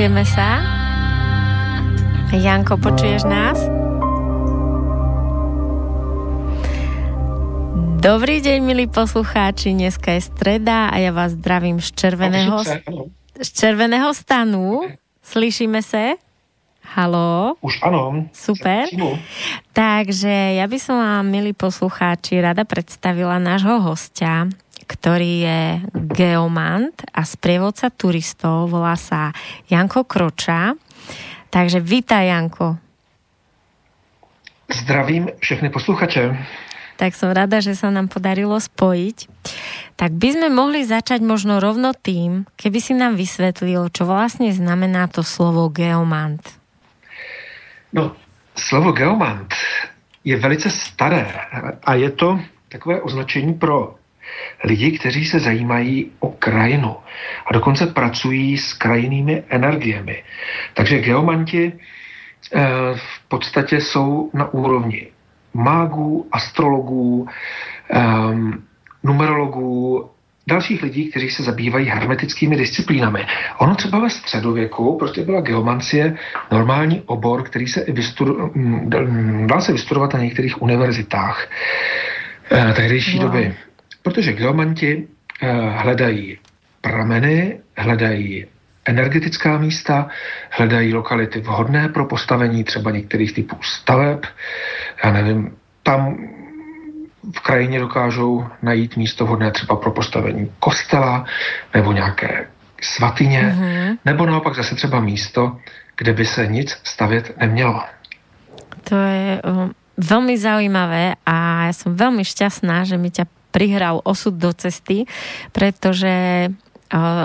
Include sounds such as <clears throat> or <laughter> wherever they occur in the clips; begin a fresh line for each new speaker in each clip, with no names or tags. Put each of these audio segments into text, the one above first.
Počujeme sa? Janko, počuješ nás? Dobrý deň, milí poslucháči. Dneska je streda a ja vás zdravím z červeného, z červeného stanu. Slyšíme se? Halo?
Už ano.
Super. Takže ja by som vám, milí poslucháči, rada predstavila nášho hostia, ktorý je geomant a sprievodca turistov, volá sa Janko Kroča. Takže vítaj, Janko.
Zdravím všechny posluchače.
Tak som rada, že sa nám podarilo spojiť. Tak by sme mohli začať možno rovno tým, keby si nám vysvetlil, čo vlastne znamená to slovo geomant.
No, slovo geomant je velice staré a je to takové označení pro lidi, kteří se zajímají o krajinu a dokonce pracují s krajinnými energiemi. Takže geomanti eh, v podstatě jsou na úrovni mágů, astrologů, um, numerologů, dalších lidí, kteří se zabývají hermetickými disciplínami. Ono třeba ve středověku prostě byla geomancie normální obor, který se vystudu, dal se vystudovat na některých univerzitách eh, tehdejší no. doby. Protože geomanti eh, hledají prameny, hledají energetická místa, hledají lokality vhodné pro postavení třeba některých typů staveb. Já nevím, tam v krajině dokážou najít místo vhodné třeba pro postavení kostela nebo nějaké svatyně, mm-hmm. nebo naopak zase třeba místo, kde by se nic stavět nemělo.
To je um, veľmi zaujímavé a ja som veľmi šťastná, že mi ťa prihral osud do cesty, pretože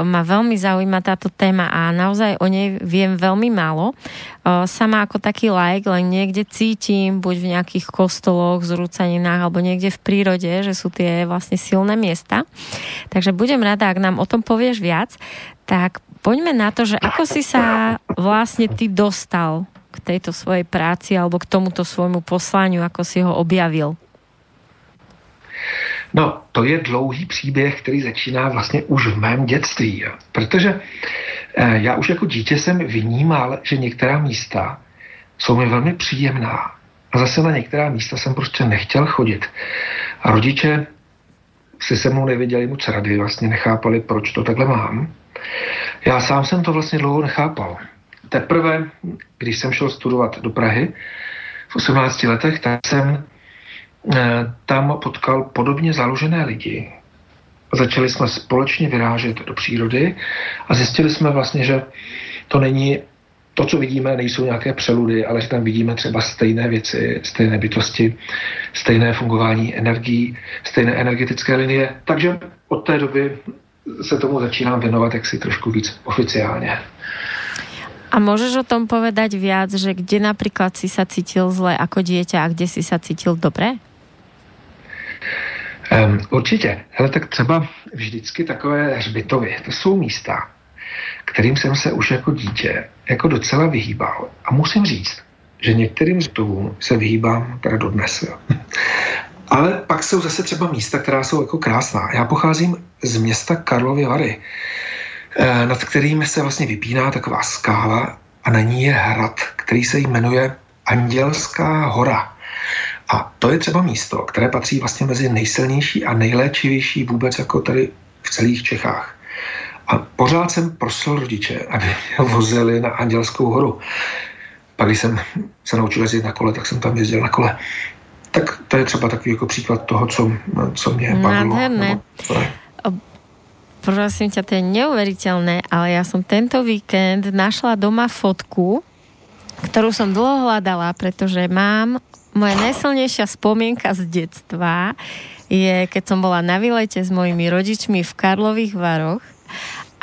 ma veľmi zaujíma táto téma a naozaj o nej viem veľmi málo. Sama ako taký like len niekde cítim, buď v nejakých kostoloch, zrúcaninách alebo niekde v prírode, že sú tie vlastne silné miesta. Takže budem rada, ak nám o tom povieš viac. Tak poďme na to, že ako si sa vlastne ty dostal k tejto svojej práci alebo k tomuto svojmu poslaniu, ako si ho objavil.
No, to je dlouhý příběh, který začíná vlastně už v mém dětství, protože eh, já už jako dítě jsem vnímal, že některá místa jsou mi velmi příjemná a zase na některá místa jsem prostě nechtěl chodit. A rodiče si se mnou nevěděli moc rady, vlastně nechápali, proč to takhle mám. Já sám jsem to vlastně dlouho nechápal. Teprve, když jsem šel studovat do Prahy v 18 letech, tak jsem tam potkal podobně založené lidi. Začali jsme společně vyrážet do přírody a zjistili jsme vlastně, že to není to, co vidíme, nejsou nějaké přeludy, ale že tam vidíme třeba stejné věci, stejné bytosti, stejné fungování energií, stejné energetické linie. Takže od té doby se tomu začínám věnovat jaksi trošku víc oficiálně.
A môžeš o tom povedať viac, že kde napríklad si sa cítil zle ako dieťa a kde si sa cítil dobre?
Um, určitě. Hele, tak třeba vždycky takové hřbitovy, to jsou místa, kterým jsem se už jako dítě jako docela vyhýbal. A musím říct, že některým hřbitovům se vyhýbám teda dodnes. Ale pak jsou zase třeba místa, která jsou jako krásná. Já pocházím z města Karlovy Vary, eh, nad kterým se vlastně vypíná taková skála a na ní je hrad, který se jmenuje Andělská hora. A to je třeba místo, které patří vlastně mezi nejsilnější a nejléčivější vůbec jako tady v celých Čechách. A pořád jsem prosil rodiče, aby mě vozili na Andělskou horu. Pak, když jsem se naučil jezdit na kole, tak jsem tam jezdil na kole. Tak to je třeba takový jako příklad toho, co, co mě bavilo.
Nádherné. Prosím ťa, to je neuveriteľné, ale ja som tento víkend našla doma fotku, ktorú som dlho hľadala, pretože mám moja najsilnejšia spomienka z detstva je, keď som bola na výlete s mojimi rodičmi v Karlových Varoch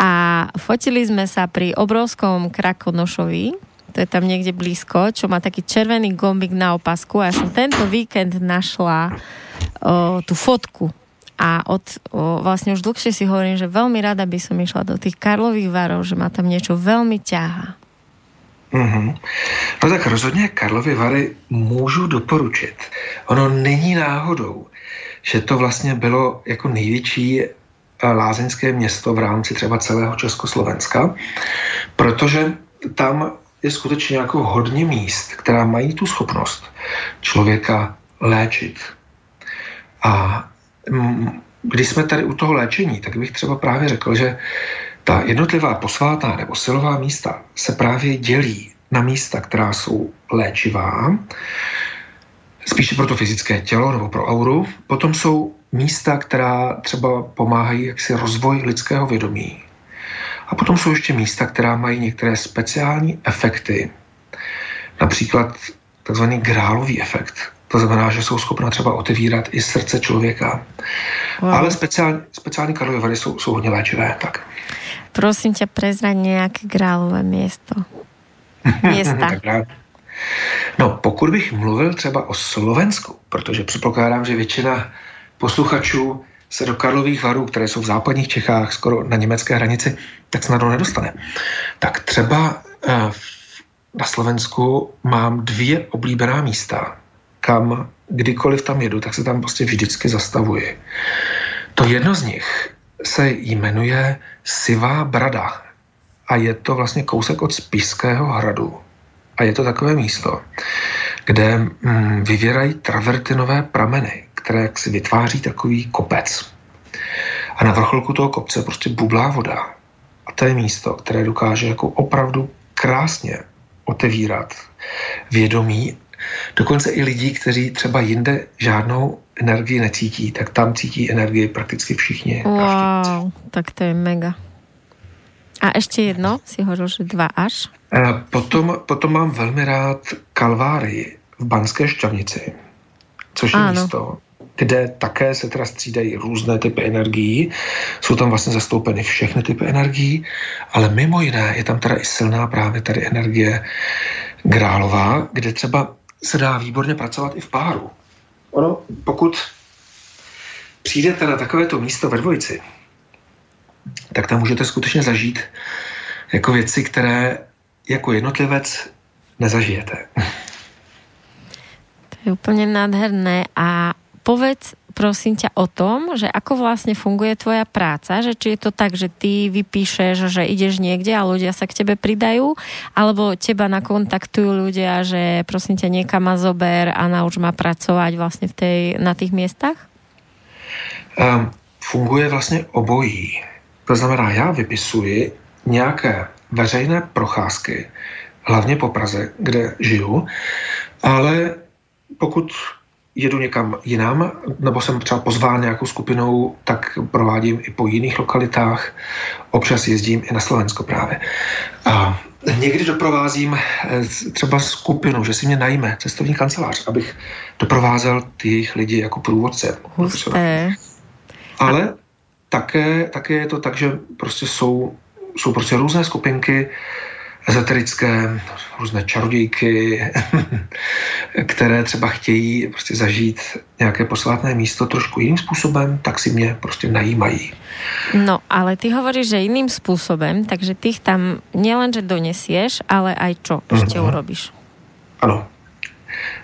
a fotili sme sa pri obrovskom Krakonošovi, to je tam niekde blízko, čo má taký červený gombik na opasku. A ja som tento víkend našla o, tú fotku. A od, o, vlastne už dlhšie si hovorím, že veľmi rada by som išla do tých Karlových Varov, že ma tam niečo veľmi ťaha.
Mm-hmm. No tak rozhodně Karlovy Vary můžu doporučit. Ono není náhodou, že to vlastně bylo jako největší eh, lázeňské město v rámci třeba celého Československa, protože tam je skutečně jako hodně míst, která mají tu schopnost člověka léčit. A mm, když jsme tady u toho léčení, tak bych třeba právě řekl, že ta jednotlivá posvátná nebo silová místa se právě dělí na místa, která jsou léčivá, spíše pro to fyzické tělo nebo pro auru. Potom jsou místa, která třeba pomáhají jaksi rozvoj lidského vědomí. A potom jsou ještě místa, která mají některé speciální efekty, například takzvaný grálový efekt. To znamená, že jsou schopna třeba otevírat i srdce člověka. Wow. Ale speciální, speciální karlové vady jsou, jsou hodně léčivé. Tak.
Prosím tě, prezrať nějaké grálové město. <laughs> Města.
no, pokud bych mluvil třeba o Slovensku, protože předpokládám, že většina posluchačů se do Karlových varů, které jsou v západních Čechách, skoro na německé hranici, tak snadno nedostane. Tak třeba eh, na Slovensku mám dvě oblíbená místa, kam kdykoliv tam jedu, tak se tam prostě vždycky zastavuji. To jedno z nich se jmenuje Sivá brada a je to vlastně kousek od Spišského hradu. A je to takové místo, kde mm, vyvěrají travertinové prameny, které si vytváří takový kopec. A na vrcholku toho kopce prostě bublá voda. A to je místo, které dokáže jako opravdu krásně otevírat vědomí Dokonce i lidí, kteří třeba jinde žádnou energii necítí, tak tam cítí energii prakticky všichni.
Wow, tak to je mega. A ještě jedno, si hovoril, že dva až?
Potom, potom mám velmi rád Kalvárii v Banské Šťavnici, což je ano. místo, kde také se teda střídají různé typy energií. Jsou tam vlastně zastoupeny všechny typy energií, ale mimo jiné je tam teda i silná právě tady energie grálová, kde třeba se dá výborně pracovat i v páru. Ono, pokud přijdete na takovéto místo ve dvojici, tak tam můžete skutečně zažít jako věci, které jako jednotlivec nezažijete.
To je úplně nádherné a povedz prosím ťa o tom, že ako vlastne funguje tvoja práca, že či je to tak, že ty vypíšeš, že ideš niekde a ľudia sa k tebe pridajú, alebo teba nakontaktujú ľudia, že prosím ťa niekam ma zober a nauč ma pracovať vlastne v tej, na tých miestach?
Um, funguje vlastně obojí. To znamená, já vypisuji nějaké veřejné procházky, hlavně po Praze, kde žiju, ale pokud jedu někam jinam, nebo jsem třeba pozván nějakou skupinou, tak provádím i po jiných lokalitách. Občas jezdím i na Slovensko právě. A někdy doprovázím eh, třeba skupinu, že si mě najme cestovní kancelář, abych doprovázel ty jejich lidi jako průvodce.
Husté.
Ale také, také je to tak, že prostě jsou, jsou prostě různé skupinky, ezoterické, různé čarodějky, <laughs> které třeba chtějí prostě zažít nějaké posvátné místo trošku jiným způsobem, tak si mě prostě najímají.
No, ale ty hovoríš, že jiným způsobem, takže ty tam nielenže donesieš, ale aj čo ještě mm-hmm. urobíš?
Ano.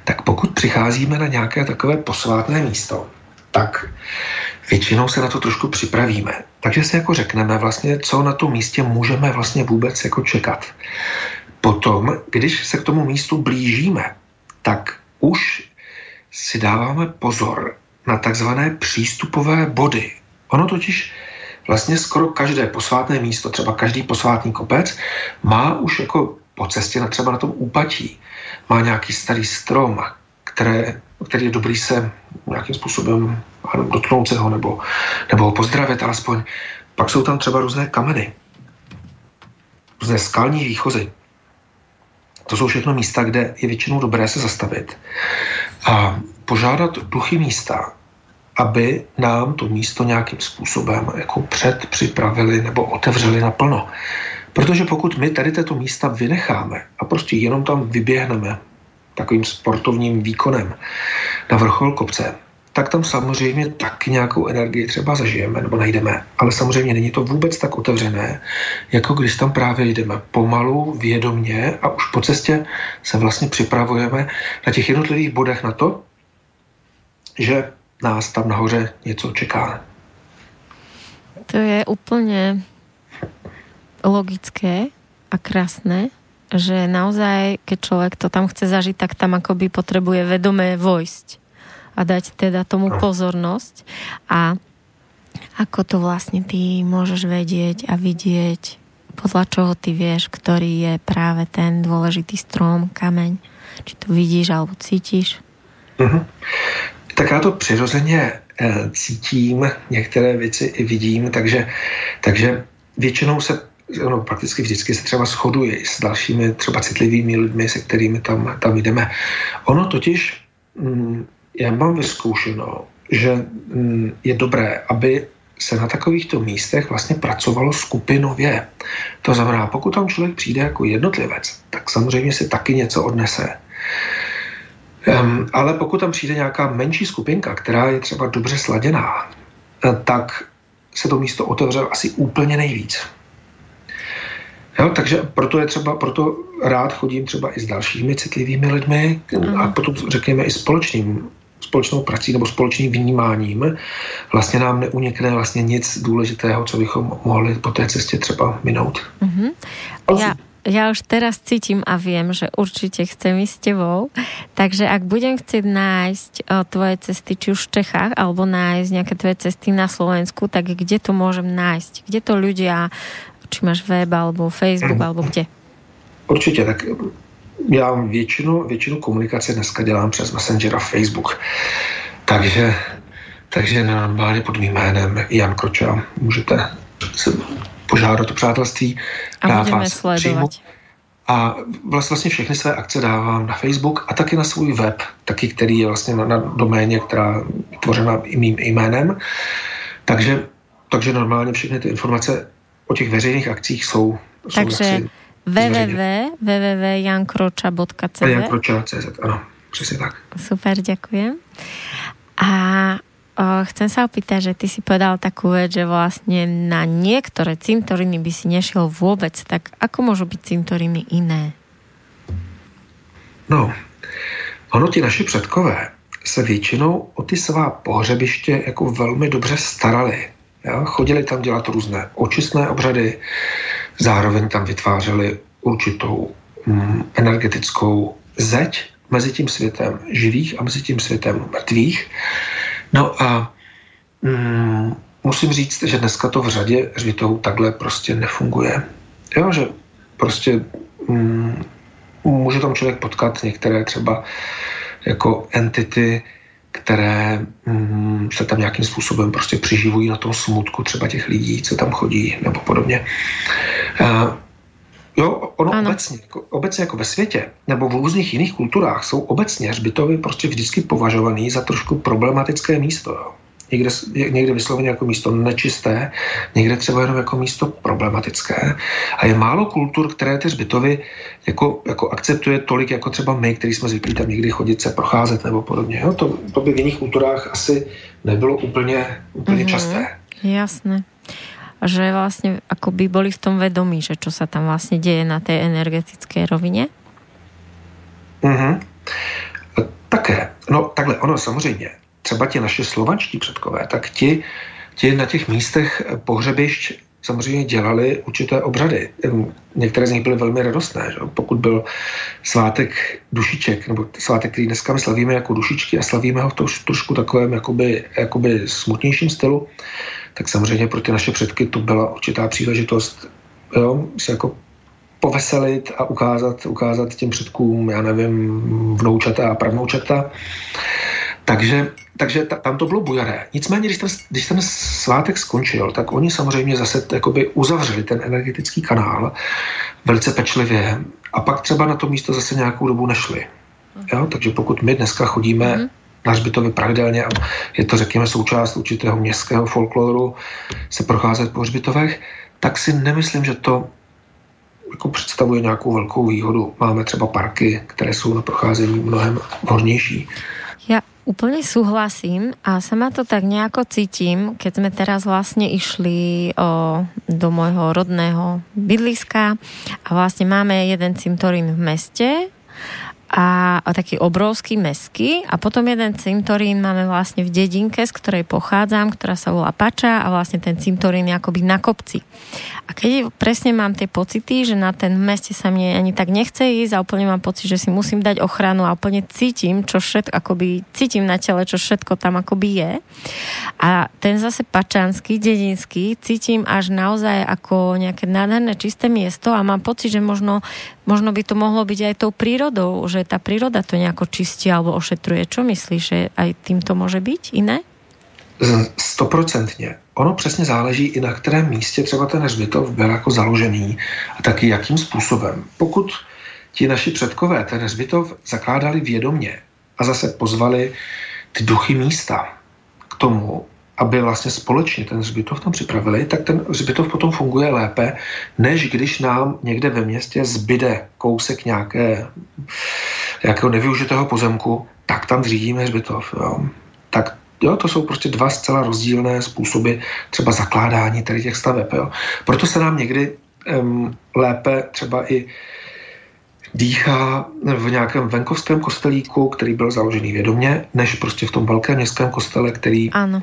Tak pokud přicházíme na nějaké takové posvátné místo, tak většinou se na to trošku připravíme. Takže si jako řekneme vlastně, co na tom místě můžeme vlastně vůbec jako čekat. Potom, když se k tomu místu blížíme, tak už si dáváme pozor na takzvané přístupové body. Ono totiž vlastně skoro každé posvátné místo, třeba každý posvátný kopec, má už jako po cestě na třeba na tom úpatí, má nějaký starý strom, které, který je dobrý se nějakým způsobem dotknout se ho nebo, nebo ho pozdravit alespoň. Pak jsou tam třeba různé kameny, různé skalní výchozy. To jsou všechno místa, kde je většinou dobré se zastavit a požádat duchy místa, aby nám to místo nějakým způsobem jako předpřipravili nebo otevřeli naplno. Protože pokud my tady tato místa vynecháme a prostě jenom tam vyběhneme takovým sportovním výkonem na vrchol kopce, tak tam samozřejmě taky nějakou energii třeba zažijeme nebo najdeme. Ale samozřejmě není to vůbec tak otevřené, jako když tam právě jdeme pomalu, vědomně a už po cestě se vlastně připravujeme na těch jednotlivých bodech na to, že nás tam nahoře něco čeká.
To je úplně logické a krásné, že naozaj, keď človek to tam chce zažiť, tak tam akoby potrebuje vedomé vojsť a dať teda tomu pozornosť. A ako to vlastne ty môžeš vedieť a vidieť, podľa čoho ty vieš, ktorý je práve ten dôležitý strom, kameň, či to vidíš alebo cítíš?
Uh-huh. Tak já to přirozeně e, cítím, některé věci i vidím, takže, takže většinou se ono prakticky vždycky se třeba shoduje s dalšími třeba citlivými lidmi, se kterými tam, tam jdeme. Ono totiž, mm, já mám vyzkoušeno, že mm, je dobré, aby se na takovýchto místech vlastně pracovalo skupinově. To znamená, pokud tam člověk přijde jako jednotlivec, tak samozřejmě si taky něco odnese. Um, ale pokud tam přijde nějaká menší skupinka, která je třeba dobře sladěná, eh, tak se to místo otevře asi úplně nejvíc. Jo, takže proto je třeba, proto rád chodím třeba i s dalšími citlivými lidmi a potom řekněme i společným společnou prací nebo společným vnímáním vlastně nám neunikne vlastně nic důležitého, co bychom mohli po té cestě třeba minout.
Mm-hmm. Ja, ja už teraz cítim a viem, že určite chcem ísť s tebou, takže ak budem chcieť nájsť o, tvoje cesty, či už v Čechách, alebo nájsť nejaké tvoje cesty na Slovensku, tak kde to môžem nájsť? Kde to ľudia či máš web, alebo Facebook, mm. alebo kde?
Určitě, tak já většinu, většinu komunikace dneska dělám přes Messenger a Facebook. Takže, takže normálně pod mým jménem Jan Kroča můžete se požádat o přátelství.
A budeme sledovat.
A vlastně všechny své akce dávám na Facebook a taky na svůj web, taky který je vlastně na, na doméně, která je tvořena i mým jménem. Takže, takže normálně všechny ty informace o těch veřejných akcích jsou,
Takže www.jankroča.cz
Jankroča.cz, ano, přesně tak.
Super, ďakujem. A o, chcem sa opýtať, že ty si povedal takú vec, že vlastne na niektoré cintoriny by si nešiel vôbec, tak ako môžu byť cintoriny iné?
No, ono ti naši předkové se většinou o ty svá pohřebiště jako velmi dobře starali. Jo? Chodili tam dělat různé očistné obřady, zároveň tam vytvářeli určitou mm, energetickou zeď mezi tím světem živých a mezi tím světem mrtvých. No a mm, musím říct, že dneska to v řadě hřbitovů takhle prostě nefunguje. Jo, že prostě mm, může tam člověk potkat některé třeba jako entity, které mm, se tam nějakým způsobem prostě přiživují na tom smutku třeba těch lidí, co tam chodí nebo podobně. Uh, jo, ono ano. obecně, jako, obecně jako ve světě nebo v různých jiných kulturách jsou obecně hřbitovy prostě vždycky považovaný za trošku problematické místo. Jo někde, někde vysloveně jako místo nečisté, někde třeba jenom jako místo problematické. A je málo kultur, které ty zbytovy jako, jako akceptuje tolik jako třeba my, který jsme zvyklí tam někdy chodit se procházet nebo podobně. Jo? To, to by v jiných kulturách asi nebylo úplně, úplně mm-hmm. časté.
Jasné že vlastne ako by boli v tom vedomí, že čo sa tam vlastne deje na tej energetické rovine?
Mhm. Také. No takhle, ono samozřejmě třeba ti naše slovanští předkové, tak ti, ti na těch místech pohřebišť samozřejmě dělali určité obřady. Některé z nich byly velmi radostné. Že? Pokud byl svátek dušiček, nebo svátek, který dneska my slavíme jako dušičky a slavíme ho v troš, trošku takovém jakoby, jakoby smutnějším stylu, tak samozřejmě pro ty naše předky to byla určitá příležitost jo, se jako poveselit a ukázat, ukázat těm předkům, já nevím, vnoučata a pravnoučata. Takže, takže ta, tam to bylo bujaré. Nicméně, když ten, když ten svátek skončil, tak oni samozřejmě zase jakoby uzavřeli ten energetický kanál velice pečlivě a pak třeba na to místo zase nějakou dobu nešli. Jo? Takže pokud my dneska chodíme mm-hmm. na hřbitovy pravidelně a je to, řekněme, součást určitého městského folkloru se procházet po hřbitovech, tak si nemyslím, že to jako představuje nějakou velkou výhodu. Máme třeba parky, které jsou na procházení mnohem vhodnější.
Ja úplne súhlasím a sama to tak nejako cítim, keď sme teraz vlastne išli o, do môjho rodného bydliska a vlastne máme jeden cintorín v meste a, a taký obrovský meský a potom jeden cintorín máme vlastne v dedinke, z ktorej pochádzam, ktorá sa volá Pača a vlastne ten cintorín je akoby na kopci. A keď presne mám tie pocity, že na ten meste sa mne ani tak nechce ísť a úplne mám pocit, že si musím dať ochranu a úplne cítim, čo všetko, akoby cítim na tele, čo všetko tam akoby je. A ten zase pačanský, dedinský, cítim až naozaj ako nejaké nádherné čisté miesto a mám pocit, že možno, možno by to mohlo byť aj tou prírodou, že tá príroda to nejako čistí alebo ošetruje. Čo myslíš, že aj týmto môže byť iné?
Stoprocentně. Ono přesně záleží i na kterém místě třeba ten hřbitov byl jako založený a taky jakým způsobem. Pokud ti naši předkové ten hřbitov zakládali vědomně a zase pozvali ty duchy místa k tomu, aby vlastně společně ten hřbitov tam připravili, tak ten hřbitov potom funguje lépe, než když nám někde ve městě zbyde kousek nějaké, nějakého nevyužitého pozemku, tak tam zřídíme hřbitov. Jo. Tak Jo, to jsou prostě dva zcela rozdílné způsoby třeba zakládání tady těch staveb. Jo. Proto se nám někdy um, lépe třeba i dýchá v nějakém venkovském kostelíku, který byl založený vědomě, než prostě v tom velkém městském kostele, který,
ano.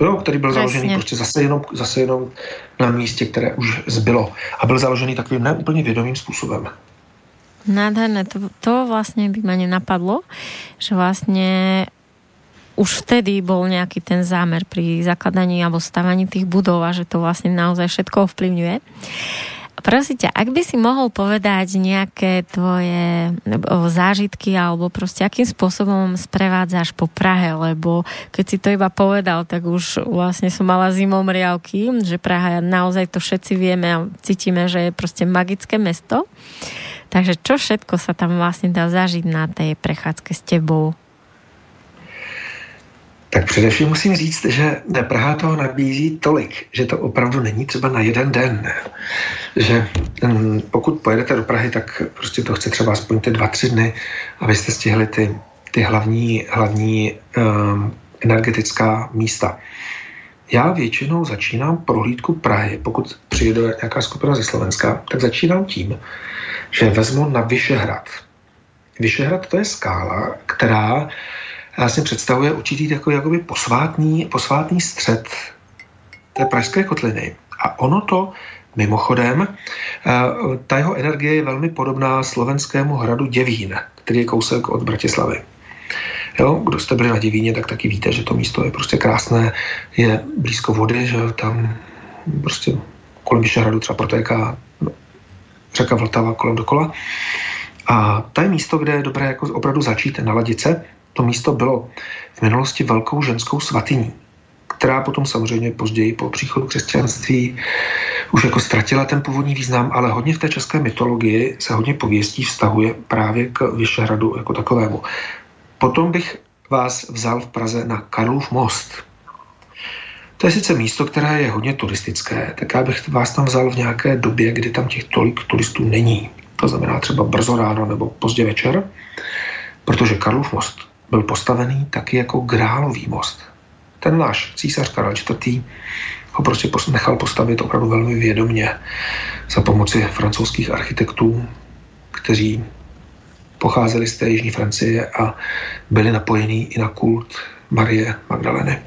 Jo, který byl Přesně. založený prostě zase jenom, zase jenom na místě, které už zbylo. A byl založený takovým neúplně vědomým způsobem.
Nádherné, to, to vlastne by ma nenapadlo, že vlastne už vtedy bol nejaký ten zámer pri zakladaní alebo stavaní tých budov a že to vlastne naozaj všetko ovplyvňuje. Prosím ťa, ak by si mohol povedať nejaké tvoje zážitky alebo proste akým spôsobom sprevádzaš po Prahe, lebo keď si to iba povedal, tak už vlastne som mala zimom riavky, že Praha naozaj to všetci vieme a cítime, že je proste magické mesto. Takže čo všetko sa tam vlastne dá zažiť na tej prechádzke s tebou?
Tak především musím říct, že Praha toho nabízí tolik, že to opravdu není třeba na jeden den. Že mm, pokud pojedete do Prahy, tak prostě to chce třeba aspoň ty dva, tři dny, abyste stihli ty, ty hlavní, hlavní um, energetická místa. Já většinou začínám prohlídku Prahy, pokud přijede nějaká skupina ze Slovenska, tak začínám tím, že vezmu na Vyšehrad. Vyšehrad to je skála, která vlastně představuje určitý takový jakoby posvátný, posvátný střed té pražské kotliny. A ono to mimochodem, eh, ta jeho energie je velmi podobná slovenskému hradu Děvín, který je kousek od Bratislavy. Jo, kdo jste byli na Děvíně, tak taky víte, že to místo je prostě krásné, je blízko vody, že tam prostě kolem Vyšehradu třeba protéká řeka Vltava kolem dokola. A to je místo, kde je dobré jako opravdu začít naladit se to místo bylo v minulosti velkou ženskou svatyní, která potom samozřejmě později po příchodu křesťanství už jako ztratila ten původní význam, ale hodně v té české mytologii se hodně pověstí vztahuje právě k Vyšehradu jako takovému. Potom bych vás vzal v Praze na Karlův most. To je sice místo, které je hodně turistické, tak já bych vás tam vzal v nějaké době, kdy tam těch tolik turistů není. To znamená třeba brzo ráno nebo pozdě večer, protože Karlův most byl postavený taky jako grálový most. Ten náš císař Karel IV. ho prostě nechal postavit opravdu velmi vědomně za pomoci francouzských architektů, kteří pocházeli z té Jižní Francie a byli napojení i na kult Marie Magdaleny.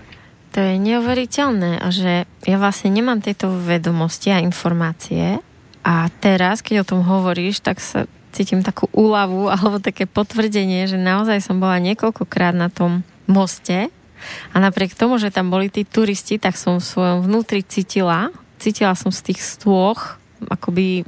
To je neuveriteľné, že ja vlastne nemám tieto vedomosti a informácie a teraz, keď o tom hovoríš, tak sa cítim takú úľavu <laughs> alebo také potvrdenie, že naozaj som bola niekoľkokrát na tom moste. A napriek tomu, že tam boli tí turisti, tak som v svojom vnútri cítila, cítila som z tých stôch akoby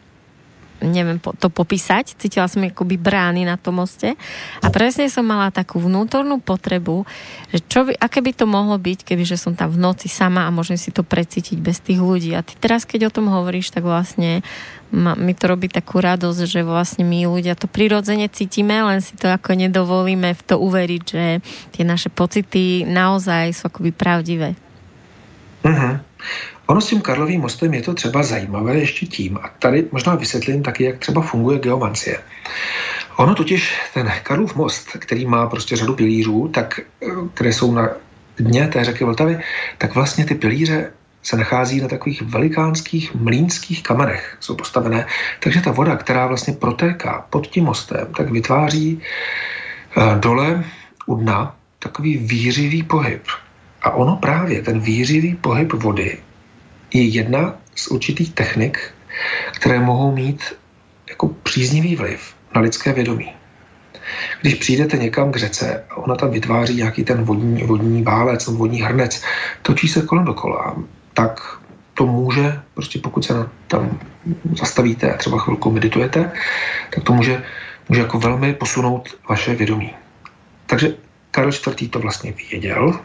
neviem to popísať, cítila som akoby brány na tom moste a presne som mala takú vnútornú potrebu, že čo by, aké by to mohlo byť, keby že som tam v noci sama a môžem si to precítiť bez tých ľudí. A ty teraz, keď o tom hovoríš, tak vlastne mi to robí takú radosť, že vlastne my ľudia to prirodzene cítime, len si to ako nedovolíme v to uveriť, že tie naše pocity naozaj sú akoby pravdivé.
Uh-huh. Ono s tím Karlovým mostem je to třeba zajímavé ještě tím, a tady možná vysvětlím taky, jak třeba funguje geomancie. Ono totiž, ten Karlův most, který má prostě řadu pilířů, tak, eh, které jsou na dně té řeky Vltavy, tak vlastně ty pilíře se nachází na takových velikánských mlínských kamenech, jsou postavené. Takže ta voda, která vlastně protéká pod tím mostem, tak vytváří eh, dole u dna takový výřivý pohyb. A ono právě, ten výřivý pohyb vody je jedna z určitých technik, které mohou mít jako příznivý vliv na lidské vědomí. Když přijdete někam k řece a ona tam vytváří nějaký ten vodní, vodní válec, vodní hrnec, točí se kolem dokola, tak to může, prostě pokud se tam zastavíte a třeba chvilku meditujete, tak to může, může jako velmi posunout vaše vědomí. Takže Karel IV. to vlastně věděl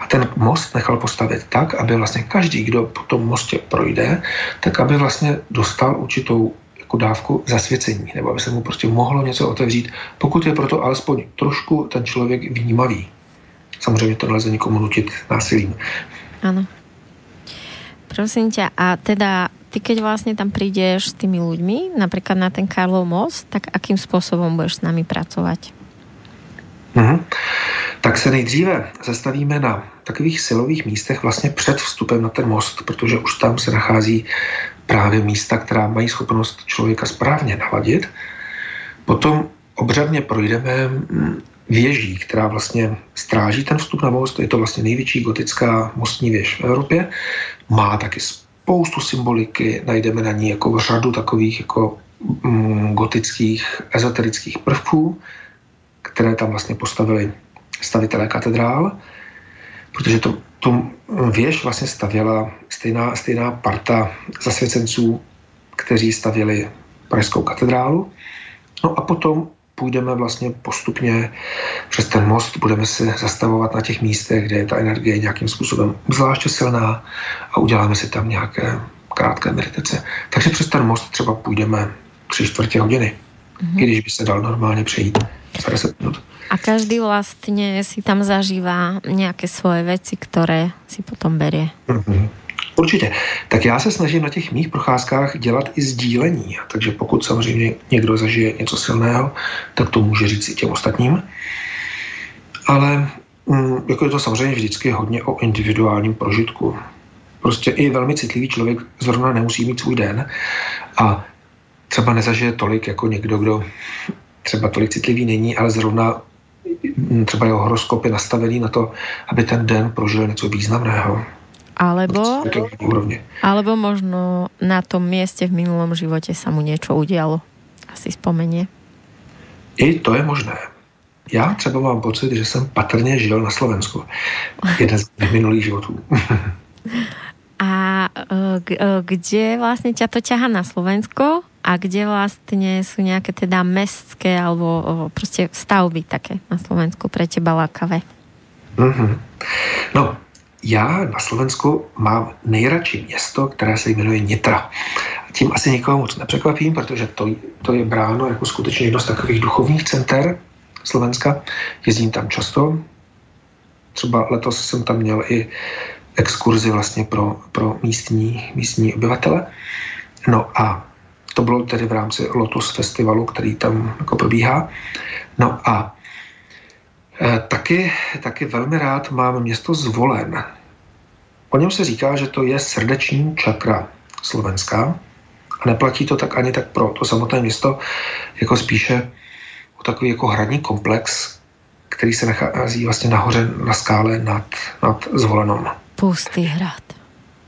a ten most nechal postavit tak, aby vlastně každý, kdo po tom mostě projde, tak aby vlastně dostal určitou jako dávku zasvěcení, nebo aby se mu prostě mohlo něco otevřít, pokud je proto alespoň trošku ten člověk vnímavý. Samozřejmě to nelze nikomu nutit násilím.
Ano. Prosím ťa, a teda ty keď vlastne tam prídeš s tými ľuďmi, napríklad na ten Karlov most, tak akým spôsobom budeš s nami pracovať?
Mm-hmm. Tak se nejdříve zastavíme na takových silových místech vlastně před vstupem na ten most, protože už tam se nachází právě místa, která mají schopnost člověka správně naladit. Potom obřadně projdeme mm, věží, která vlastně stráží ten vstup na most. Je to vlastně největší gotická mostní věž v Evropě. Má taky spoustu symboliky, najdeme na ní jako řadu takových jako mm, gotických ezoterických prvků, které tam vlastně postavili stavitelé katedrál, protože to, tu věž vlastně stavěla stejná, stejná parta zasvěcenců, kteří stavěli Pražskou katedrálu. No a potom půjdeme vlastně postupně přes ten most, budeme se zastavovat na těch místech, kde je ta energie nějakým způsobem zvláště silná a uděláme si tam nějaké krátké meditace. Takže přes ten most třeba půjdeme tři čtvrtě hodiny, mm-hmm. i když by se dal normálně přejít za 10 minut.
A každý vlastně si tam zažívá nějaké svoje věci, které si potom berie. Mm-hmm.
Určitě. Tak já se snažím na těch mých procházkách dělat i sdílení. Takže pokud samozřejmě někdo zažije něco silného, tak to může říct i těm ostatním. Ale mm, jako je to samozřejmě vždycky hodně o individuálním prožitku. Prostě i velmi citlivý člověk zrovna nemusí mít svůj den a třeba nezažije tolik jako někdo, kdo třeba tolik citlivý není, ale zrovna mm, třeba jeho horoskop je nastavený na to, aby ten den prožil něco významného.
Alebo, alebo možno na tom mieste v minulom živote sa mu niečo udialo. Asi spomenie.
I to je možné. Já třeba mám pocit, že jsem patrně žil na Slovensku. Jeden z minulých životů. <laughs>
A e, e, kde vlastně ťa to ťaha na Slovensko a kde vlastně jsou nějaké teda mestské alebo prostě stavby také na Slovensku pre teba lákavé?
Mm-hmm. No, já na Slovensku mám nejradši město, které se jmenuje Nitra. Tím asi nikoho moc nepřekvapím, protože to, to je bráno jako skutečně jedno z takových duchovních center Slovenska. Jezdím tam často. Třeba letos jsem tam měl i exkurzi vlastně pro, pro místní, místní obyvatele. No a to bylo tedy v rámci Lotus festivalu, který tam jako probíhá. No a Eh, taky, taky velmi rád mám město Zvolen. O něm se říká, že to je srdeční čakra Slovenska a neplatí to tak ani tak pro to samotné město, jako spíše o takový jako hradní komplex, který se nachází vlastně nahoře na skále nad, nad Zvolenom.
Pustý hrad.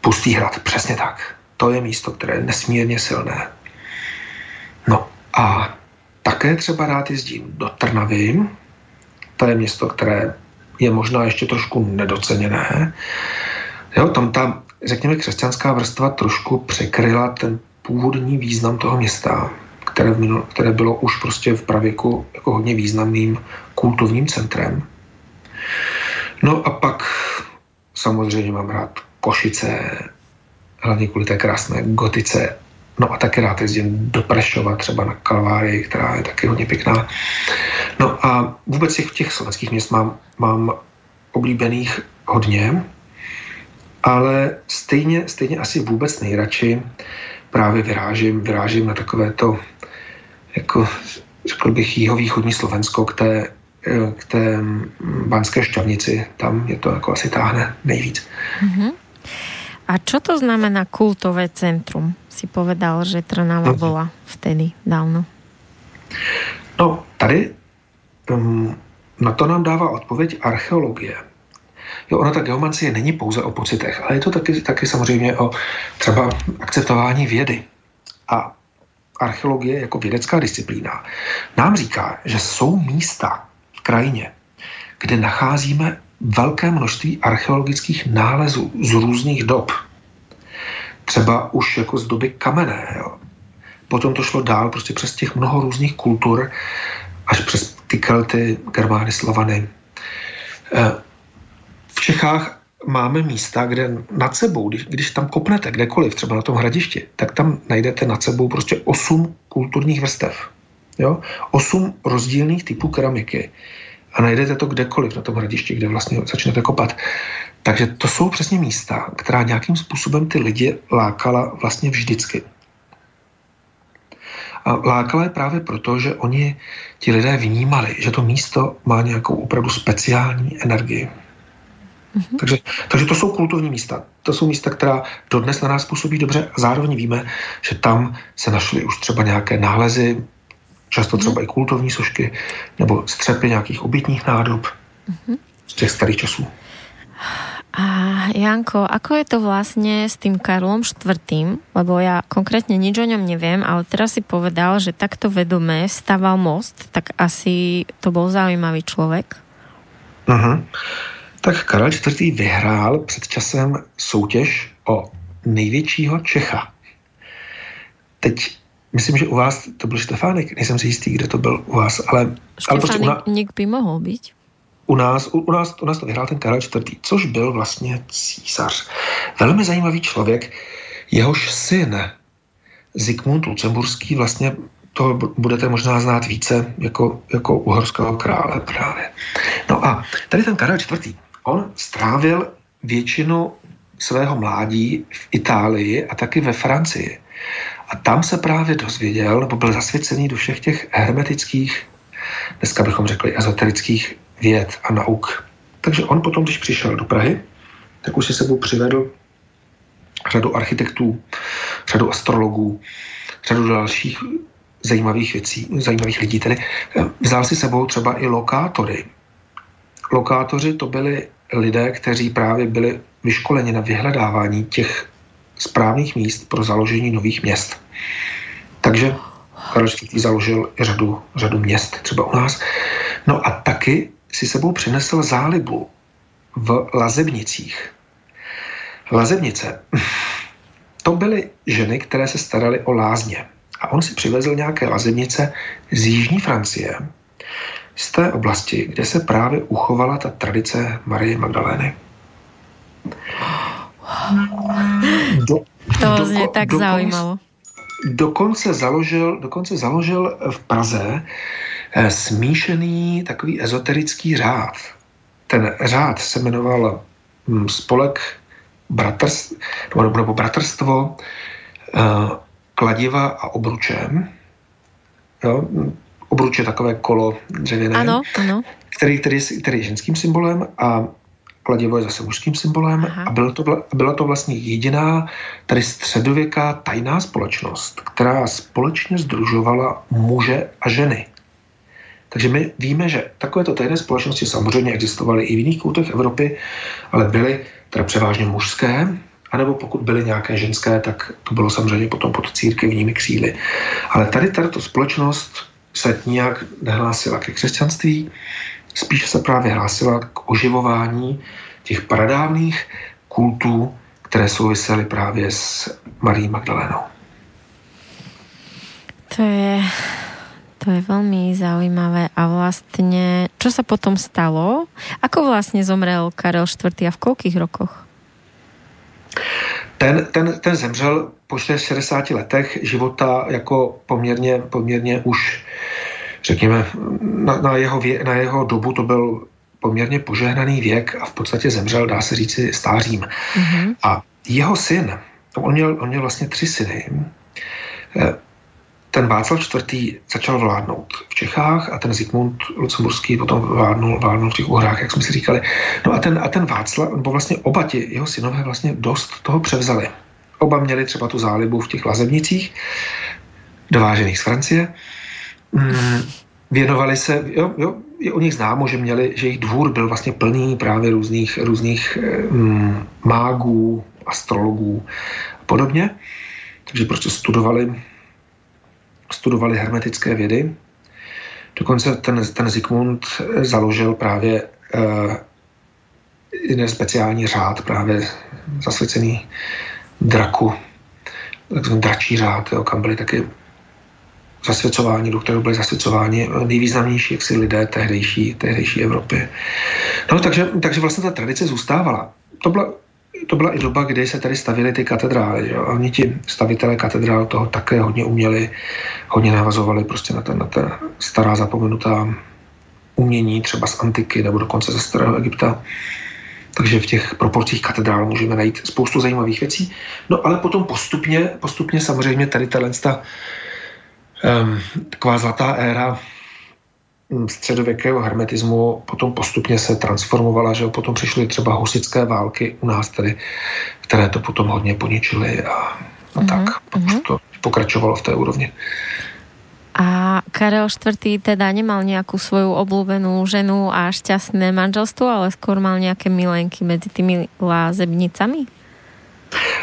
Pustý hrad, přesně tak. To je místo, které je nesmírně silné. A také třeba rád jezdím do Trnavy, to je město, které je možná ještě trošku nedoceněné. Jo, tam ta, řekněme, křesťanská vrstva trošku překryla ten původní význam toho města, které, minul, které bylo už prostě v pravěku jako hodně významným kultovním centrem. No a pak samozřejmě mám rád Košice, hlavně kvůli té krásné gotice No a taky rád jezdím do Prešova, třeba na Kalvárii, která je taky hodně pěkná. No a vůbec těch, těch slovenských měst mám, mám oblíbených hodně, ale stejně, stejně asi vůbec nejradši právě vyrážím, vyrážím na takové to jako řekl bych, jihovýchodní Slovensko k té, k té banské šťavnici. Tam je to jako asi táhne nejvíc. Mm-hmm.
A čo to znamená kultové centrum? Si povedal, že Trnava no. bola vtedy dávno.
No, tady um, na to nám dává odpověď archeologie. Jo, ona ta geomancie není pouze o pocitech, ale je to taky, taky samozřejmě o třeba akceptování vědy. A archeologie jako vědecká disciplína nám říká, že jsou místa v krajině, kde nacházíme velké množství archeologických nálezů z různých dob. Třeba už jako z doby kamenné. Jo. Potom to šlo dál prostě přes těch mnoho různých kultur, až přes ty Kelty, Germány, Slovany. Eh, v Čechách máme místa, kde nad sebou, když, když tam kopnete kdekoliv, třeba na tom hradišti, tak tam najdete nad sebou prostě osm kulturních vrstev. Jo? Osm rozdílných typů keramiky. A najdete to kdekoliv na tom hradišti, kde vlastně začnete kopat. Takže to jsou přesně místa, která nějakým způsobem ty lidi lákala vlastně vždycky. A lákala je právě proto, že oni, ti lidé vnímali, že to místo má nějakou opravdu speciální energii. Mm-hmm. Takže, takže to jsou kulturní místa. To jsou místa, která dodnes na nás působí dobře a zároveň víme, že tam se našly už třeba nějaké nálezy, často třeba mm-hmm. i kulturní sošky, nebo střepy nějakých obytních nádob mm-hmm. z těch starých časů.
A Janko, ako je to vlastne s tým Karlom IV? Lebo ja konkrétne nič o ňom neviem, ale teraz si povedal, že takto vedomé staval most, tak asi to bol zaujímavý človek.
Uh-huh. Tak Karel IV. vyhrál před časem soutěž o největšího Čecha. Teď myslím, že u vás to byl Štefánek, nejsem si jistý, kde to byl u vás, ale...
Štefánek ale prostě by mohl být.
U nás, u, u, nás, u nás to vyhrál ten Karel IV., což byl vlastně císař. Velmi zajímavý člověk, jehož syn Zikmund Lucemburský vlastně to budete možná znát více jako, jako uhorského krále právě. No a tady ten Karel IV On strávil většinu svého mládí v Itálii a taky ve Francii. A tam se právě dozvěděl, nebo byl zasvěcený do všech těch hermetických, dneska bychom řekli ezoterických věd a nauk. Takže on potom, když přišel do Prahy, tak už si sebou přivedl řadu architektů, řadu astrologů, řadu dalších zajímavých věcí, zajímavých lidí. Tedy vzal si sebou třeba i lokátory, Lokátoři to byli lidé, kteří právě byli vyškoleni na vyhledávání těch správných míst pro založení nových měst. Takže Karel založil řadu, řadu měst, třeba u nás. No a taky si sebou přinesl zálibu v Lazebnicích. Lazebnice, <laughs> to byly ženy, které se staraly o lázně. A on si přivezl nějaké lazebnice z Jižní Francie, z té oblasti, kde se právě uchovala ta tradice Marie Magdalény. <gasps>
Do, to je tak dokonce, zaujímavo.
Dokonce založil, dokonce založil v Praze smíšený takový ezoterický řád. Ten řád se jmenoval hm, Spolek bratrst, nebo, nebo Bratrstvo eh, kladiva a obručem. Jo, obruč je takové kolo dřevěné,
ano, ano.
Který, který, který je ženským symbolem a kladivo je zase mužským symbolem Aha. a bylo to, byla to vlastně jediná tady středověká tajná společnost, která společně združovala muže a ženy. Takže my víme, že takovéto tajné společnosti samozřejmě existovaly i v jiných koutech Evropy, ale byly teda převážně mužské, anebo pokud byly nějaké ženské, tak to bylo samozřejmě potom pod církevními kříly. Ale tady tato společnost se nijak nehlásila ke křesťanství, spíše se právě hlásila k oživování těch pradávných kultů, které souvisely právě s Marí Magdalénou.
To je, to je veľmi zaujímavé. A vlastne, čo sa potom stalo? Ako vlastne zomrel Karel IV. a v koľkých rokoch?
Ten, ten, ten zemřel po 60 letech života jako poměrně, poměrně už, řekněme, na, na, jeho vě, na jeho dobu to byl poměrně požehnaný věk a v podstatě zemřel, dá se říci, stářím. Mm-hmm. A jeho syn, on měl, on měl vlastně tři syny, eh, ten Václav IV. začal vládnout v Čechách a ten Zikmund Lucemburský potom vládnul, vládnul v těch Uhrách, jak jsme si říkali. No a ten, a ten Václav, nebo vlastně oba ti jeho synové vlastně dost toho převzali. Oba měli třeba tu zálibu v těch lazebnicích, dovážených z Francie. Mm, věnovali se, jo, jo, je o nich známo, že měli, že jejich dvůr byl vlastně plný právě různých, různých mm, mágů, astrologů a podobně. Takže prostě studovali studovali hermetické vědy. Dokonce ten, ten Zikmund založil právě uh, jeden speciální řád, právě zasvěcený draku, takzvaný dračí řád, jo, kam byli taky zasvěcování, do kterého byly zasvěcováni nejvýznamnější jaksi lidé tehdejší, tehdejší Evropy. No, takže, takže vlastně ta tradice zůstávala. To byla to byla i doba, kdy se tady stavily ty katedrály. Že? Oni ti stavitelé katedrál toho také hodně uměli, hodně navazovali prostě na, ten, na ta stará zapomenutá umění, třeba z antiky nebo dokonce ze starého Egypta. Takže v těch proporcích katedrál můžeme najít spoustu zajímavých věcí. No ale potom postupně, postupně samozřejmě tady ta um, taková zlatá éra středověkého hermetismu potom postupně se transformovala, že potom přišly třeba husické války u nás tady, které to potom hodně poničily a, a mm-hmm. tak. Mm-hmm. To pokračovalo v té úrovni.
A Karel IV. teda nemal nejakú svoju oblúbenú ženu a šťastné manželstvo, ale skôr mal nejaké milenky medzi tými lázebnicami?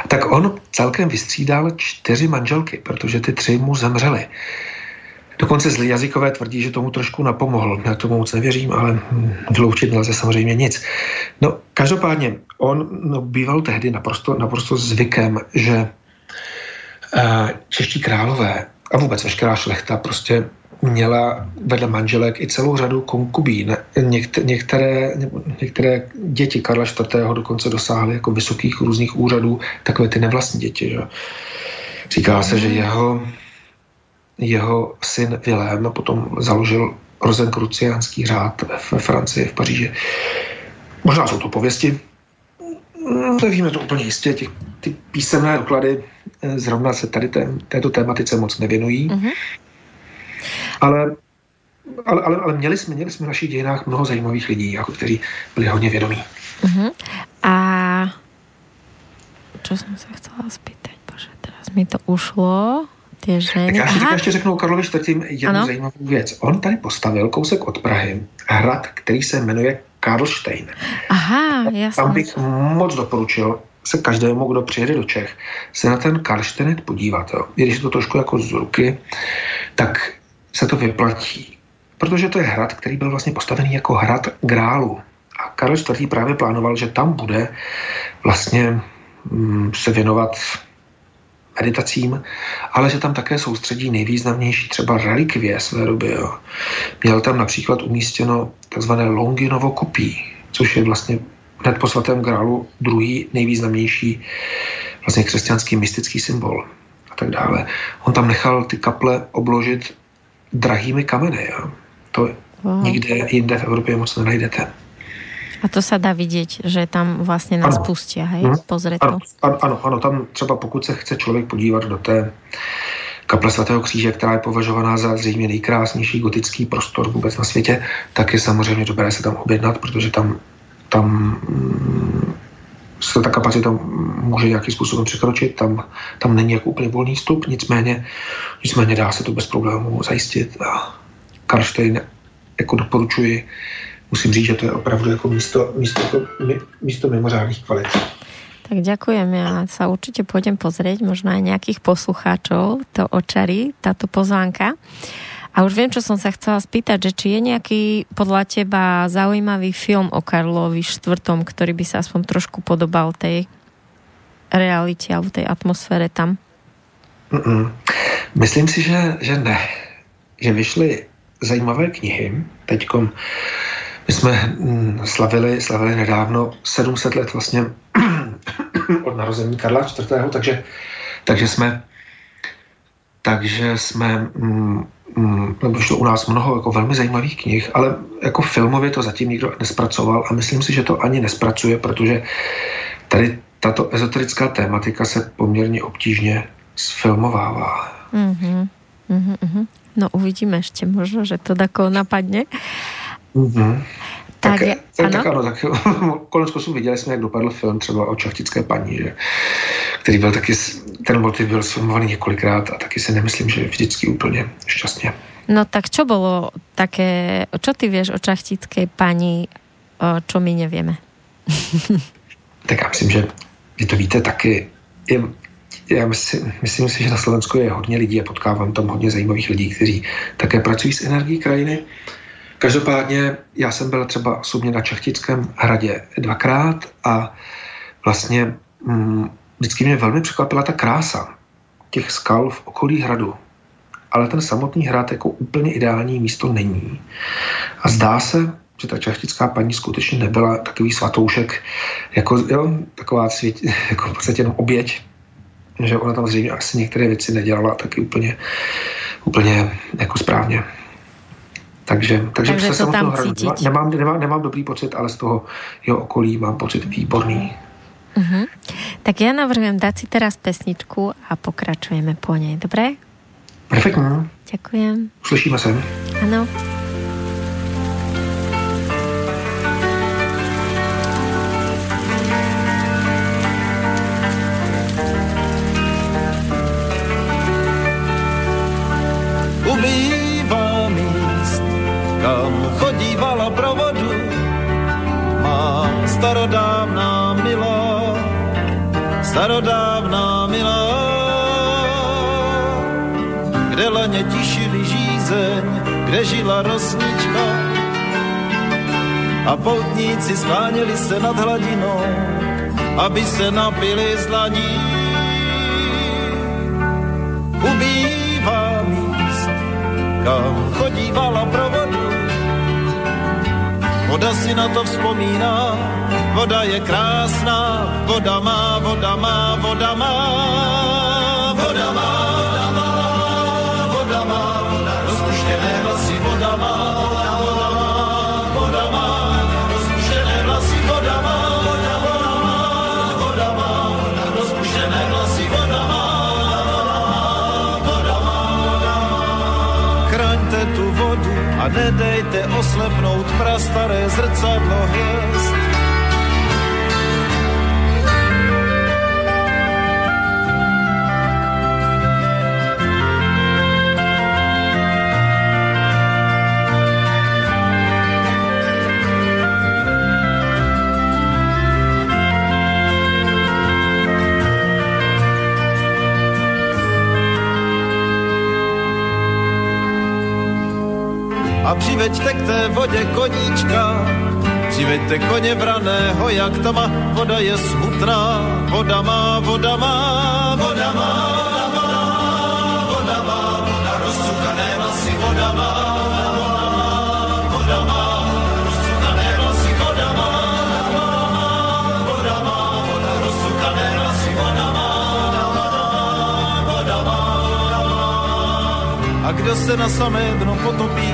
Tak on celkem vystřídal čtyři manželky, protože ty tři mu zemřely. Dokonce zlý jazykové tvrdí, že tomu trošku napomohl. Já tomu moc nevěřím, ale vyloučit nelze samozřejmě nic. No, každopádně, on no, býval tehdy naprosto, naprosto zvykem, že uh, čeští králové a vůbec veškerá šlechta prostě měla vedle manželek i celou řadu konkubín. Některé, některé, některé děti Karla IV. dokonce dosáhly jako vysokých různých úřadů, takové ty nevlastní děti. Že? Říká se, že jeho jeho syn Vilém potom založil rozenkruciánský řád ve Francii, v Paříži. Možná jsou to pověsti, nevíme to úplně jistě, těch, ty písemné doklady eh, zrovna se tady té, této tématice moc nevěnují. Mm-hmm. Ale, ale, ale, ale měli, jsme, měli jsme v našich dějinách mnoho zajímavých lidí, jako kteří byli hodně vědomí.
Mm-hmm. A co jsem se chcela zpýtať? Bože, teraz mi to ušlo ty ženy.
Tak já ještě, ještě řeknu Karlovi IV. jednu ano? zajímavou věc. On tady postavil kousek od Prahy hrad, který se jmenuje Karlštejn.
Aha, jasně.
Tam bych moc doporučil se každému, kdo přijede do Čech, se na ten Karlštejn podívat. Jo. I když je to trošku jako z ruky, tak se to vyplatí. Protože to je hrad, který byl vlastně postavený jako hrad grálu. A Karel IV. právě plánoval, že tam bude vlastně mm, se věnovat meditacím, ale že tam také soustředí nejvýznamnější třeba relikvie své doby. Jo. Měl tam například umístěno takzvané Longinovo kopí, což je vlastně hned po svatém grálu druhý nejvýznamnější vlastně křesťanský mystický symbol a tak dále. On tam nechal ty kaple obložit drahými kameny. Jo. To wow. nikde jinde v Evropě moc nenajdete.
A to se dá vidět, že tam vlastně nás ano. pustí, hej, hmm. pozrieť
to. Ano, ano, ano, tam třeba pokud se chce člověk podívat do té kaple svatého kříže, která je považovaná za zřejmě nejkrásnější gotický prostor vůbec na světě, tak je samozřejmě dobré se tam objednat, protože tam, tam mm, se ta kapacita může nějakým způsobem překročit, tam, tam není jako úplně volný vstup, nicméně, nicméně dá se to bez problémů zajistit a Karlštejn jako doporučuji musím říct, že to je opravdu jako místo, místo, místo mimořádných kvalit.
Tak ďakujem, ja sa určite pôjdem pozrieť, možno aj nejakých poslucháčov to očarí, táto pozvánka. A už viem, čo som sa chcela spýtať, že či je nejaký podľa teba zaujímavý film o Karlovi IV, ktorý by sa aspoň trošku podobal tej realite alebo tej atmosfére tam?
Mm-mm. Myslím si, že, že ne. Že vyšly zajímavé knihy. Teďkom my jsme mm, slavili, slavili nedávno 700 let vlastně <clears throat> od narození Karla IV., takže, takže jsme takže jsme mm, mm, vyšlo u nás mnoho jako velmi zajímavých knih, ale jako filmově to zatím nikdo nespracoval a myslím si, že to ani nespracuje, protože tady tato ezoterická tématika se poměrně obtížně sfilmovává. Mm-hmm.
Uh-huh. No uvidíme ešte možno, že to tako napadne. Uh-huh.
Tak, tak, je, tak, tak ano, tak <laughs> konec konců viděli jsme, jak dopadl film třeba o čachtické paní, že, který byl taky, ten motiv byl sfilmovaný několikrát a taky si nemyslím, že vždycky úplně šťastně.
No tak čo bolo také, čo ty vieš o čachtické paní, čo my nevieme? <laughs>
tak já myslím, že vy to víte taky. Je, já myslím, myslím si, že na Slovensku je hodně lidí a potkávám tam hodně zajímavých lidí, kteří také pracují s energií krajiny. Každopádně já jsem byl třeba osobně na Čachtickém hradě dvakrát a vlastně hm, vždycky mě velmi překvapila ta krása těch skal v okolí hradu. Ale ten samotný hrad jako úplně ideální místo není. A zdá se, že ta čachtická paní skutečně nebyla takový svatoušek, jako jo, taková svět, <laughs> jako v podstatě jenom oběť, že ona tam zřejmě asi některé věci nedělala taky úplně, úplně jako správně. Takže, takže, takže
se to tam cítit.
Nemám, nemám, nemám dobrý pocit, ale z toho jeho okolí mám pocit výborný.
Uh-huh. Tak ja navrhujem dať si teraz pesničku a pokračujeme po nej, dobre?
Perfektně.
Ďakujem.
Slyšíme se.
Ano.
Starodávná milá, starodávná milá, kde laně tišili žízeň, kde žila rosnička a poutníci skláněli se nad hladinou, aby se napili z dlaní. Ubývá míst, kam chodívala pro vodu, voda si na to vzpomíná, voda je krásná, voda má, voda má, voda má, voda má, voda má, voda má, voda má, voda, má, voda má, voda má, tu vodu a nedejte oslepnout prastaré zrcadlo hvězd. A přiveďte k té vodě koníčka, přiveďte koně vraného, jak to má, voda je smutná, voda má, voda má, voda má, voda má, voda rozcukané vlasy, voda má, voda má, voda má, voda má, voda voda má, voda má, voda má. A kdo se na samé dno potopí,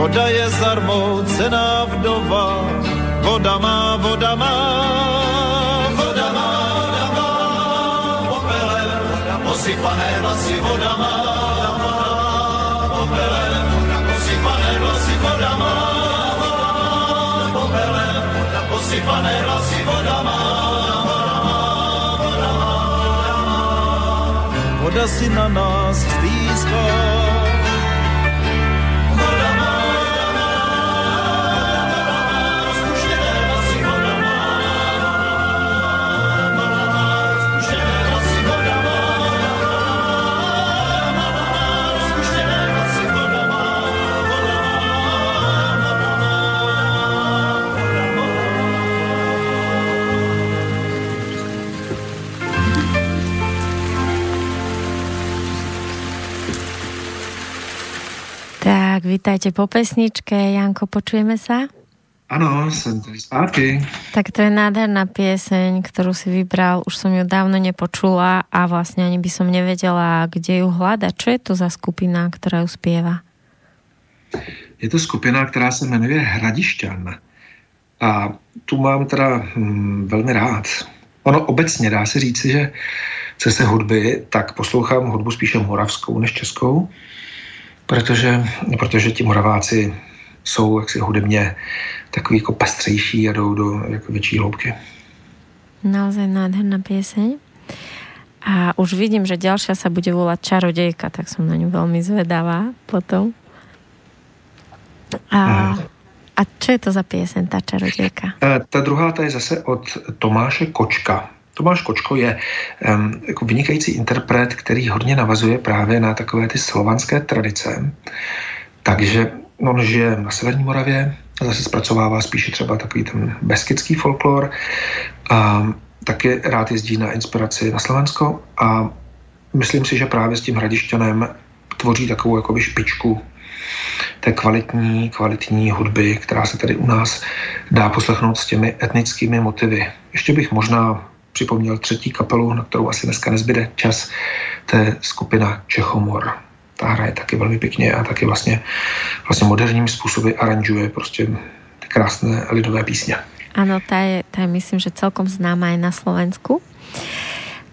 Voda je zarmoucená vdova, voda má, voda má, voda má, voda má, popelem, posypané vlasy, voda má, popelem, posypané vlasy, voda má, popelem, posypané vlasy, voda má, voda si na nás stýská.
Vítajte po pesničke. Janko, počujeme sa?
Ano, jsem tady zpátky.
Tak to je nádherná pieseň, ktorú si vybral. Už som ju dávno nepočula a vlastne ani by som nevedela, kde ju hľadať. Čo je to za skupina, ktorá ju spieva?
Je to skupina, která se jmenuje Hradišťan. A tu mám teda hm, velmi rád. Ono obecně dá se říci, že co se hudby, tak poslouchám hudbu spíše moravskou než českou, protože, protože ti moraváci jsou jaksi hudebně takový jako pestřejší a jdou do jako větší hloubky.
Naozaj nádherná pieseň. A už vidím, že ďalšia sa bude volať Čarodejka, tak som na ňu veľmi zvedavá potom. A, a čo je to za pieseň, ta čarodějka?
E, ta druhá, ta je zase od Tomáše Kočka. Tomáš Kočko je um, jako vynikající interpret, který hodně navazuje právě na takové ty slovanské tradice. Takže on žije na Severní Moravě zase zpracovává spíše třeba takový ten beskidský folklor. A taky rád jezdí na inspiraci na Slovensko a myslím si, že právě s tím hradišťanem tvoří takovou jakoby špičku té kvalitní, kvalitní hudby, která se tady u nás dá poslechnout s těmi etnickými motivy. Ještě bych možná připomněl třetí kapelu, na kterou asi dneska nezbyde čas, to je skupina Čechomor. Ta hraje taky velmi pěkně a taky vlastně, vlastně moderními způsoby aranžuje prostě ty krásné lidové písně.
Ano, ta je, ta je myslím, že celkom známa aj na Slovensku.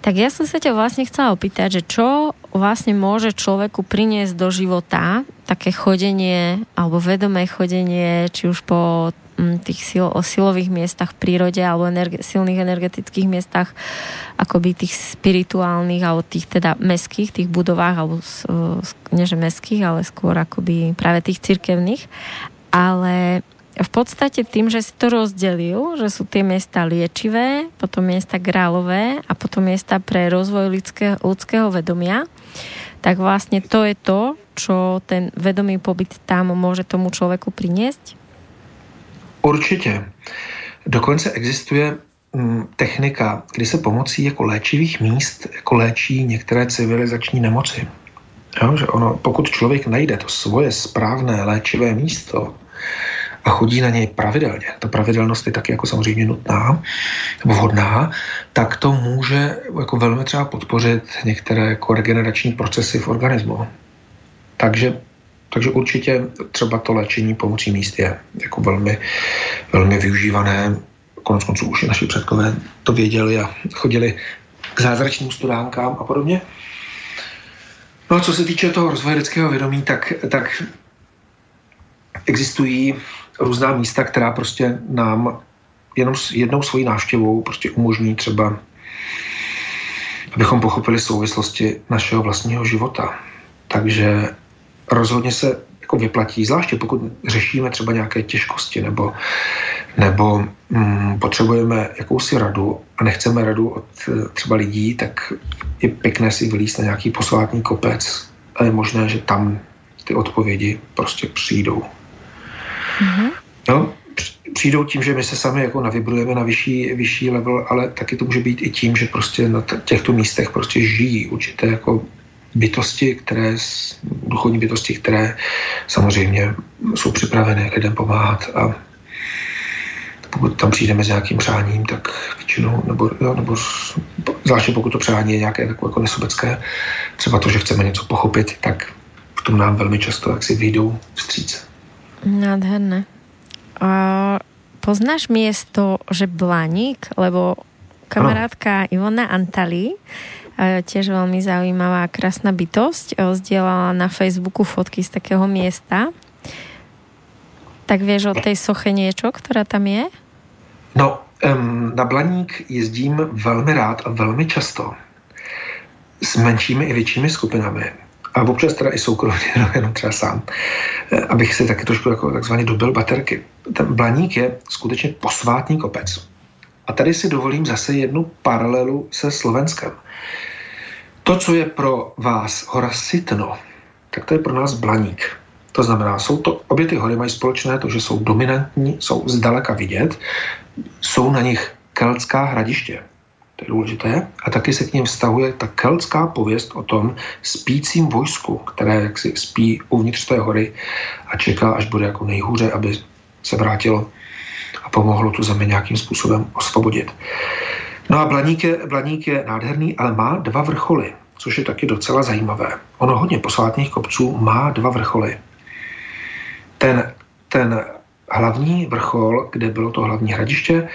Tak ja som sa ťa vlastne chcela opýtať, že čo vlastne môže človeku priniesť do života také chodenie alebo vedomé chodenie, či už po tých sil, o silových miestach v prírode alebo energe, silných energetických miestach, akoby tých spirituálnych alebo tých teda meských, tých budovách, alebo nie že meských, ale skôr akoby práve tých cirkevných. Ale v podstate tým, že si to rozdelil, že sú tie miesta liečivé, potom miesta grálové a potom miesta pre rozvoj lidského, ľudského vedomia, tak vlastne to je to, čo ten vedomý pobyt tam môže tomu človeku priniesť?
Určitě. Dokonce existuje mm, technika, kdy se pomocí jako léčivých míst jako léčí některé civilizační nemoci. Jo, že ono, pokud člověk najde to svoje správné léčivé místo, a chodí na něj pravidelně, ta pravidelnost je taky jako samozřejmě nutná, vhodná, tak to může jako velmi třeba podpořit některé jako regenerační procesy v organismu. Takže, takže určitě třeba to léčení pomocí míst je jako velmi, velmi využívané. Konec konců už i naši předkové to věděli a chodili k zázračným studánkám a podobně. No a co se týče toho rozvoje lidského vědomí, tak, tak existují různá místa, která prostě nám jenom s jednou svojí návštěvou prostě umožní třeba, abychom pochopili souvislosti našeho vlastního života. Takže rozhodně se jako vyplatí, zvláště pokud řešíme třeba nějaké těžkosti nebo, nebo mm, potřebujeme jakousi radu a nechceme radu od třeba lidí, tak je pěkné si vylíst na nějaký posvátný kopec a je možné, že tam ty odpovědi prostě přijdou. Mm-hmm. No, přijdou tím, že my se sami jako navibrujeme na vyšší, vyšší level, ale taky to může být i tím, že prostě na těchto místech prostě žijí určité jako bytosti, které, duchovní bytosti, které samozřejmě jsou připravené lidem pomáhat a pokud tam přijdeme s nějakým přáním, tak většinou, nebo, jo, nebo zvláště pokud to přání je nějaké takové jako nesobecké, třeba to, že chceme něco pochopit, tak v tom nám velmi často jak si vyjdou vstříc.
Nádherné. A poznáš miesto, že Blaník, lebo kamarátka Ivona Antali, tiež veľmi zaujímavá, krásna bytosť, e, zdieľala na Facebooku fotky z takého miesta. Tak vieš o tej soche niečo, ktorá tam je?
No, um, na Blaník jezdím velmi rád a velmi často s menšími i většími skupinami a občas teda i soukromně, <laughs> no, jenom třeba sám, eh, abych si taky trošku jako takzvaně dobil baterky. Ten Blaník je skutečně posvátný kopec. A tady si dovolím zase jednu paralelu se Slovenskem. To, co je pro vás hora Sitno, tak to je pro nás Blaník. To znamená, jsou to, obě ty hory mají společné to, že jsou dominantní, jsou zdaleka vidět, jsou na nich keltská hradiště. to je důležité, a taky se k ním vztahuje ta keltská pověst o tom spícím vojsku, které jaksi spí uvnitř té hory a čeká, až bude jako nejhůře, aby se vrátilo a pomohlo tu zemi nějakým způsobem osvobodit. No a Blaník je, Blaník je nádherný, ale má dva vrcholy, což je taky docela zajímavé. Ono hodně posvátných kopců má dva vrcholy. Ten, ten hlavní vrchol, kde bylo to hlavní hradiště,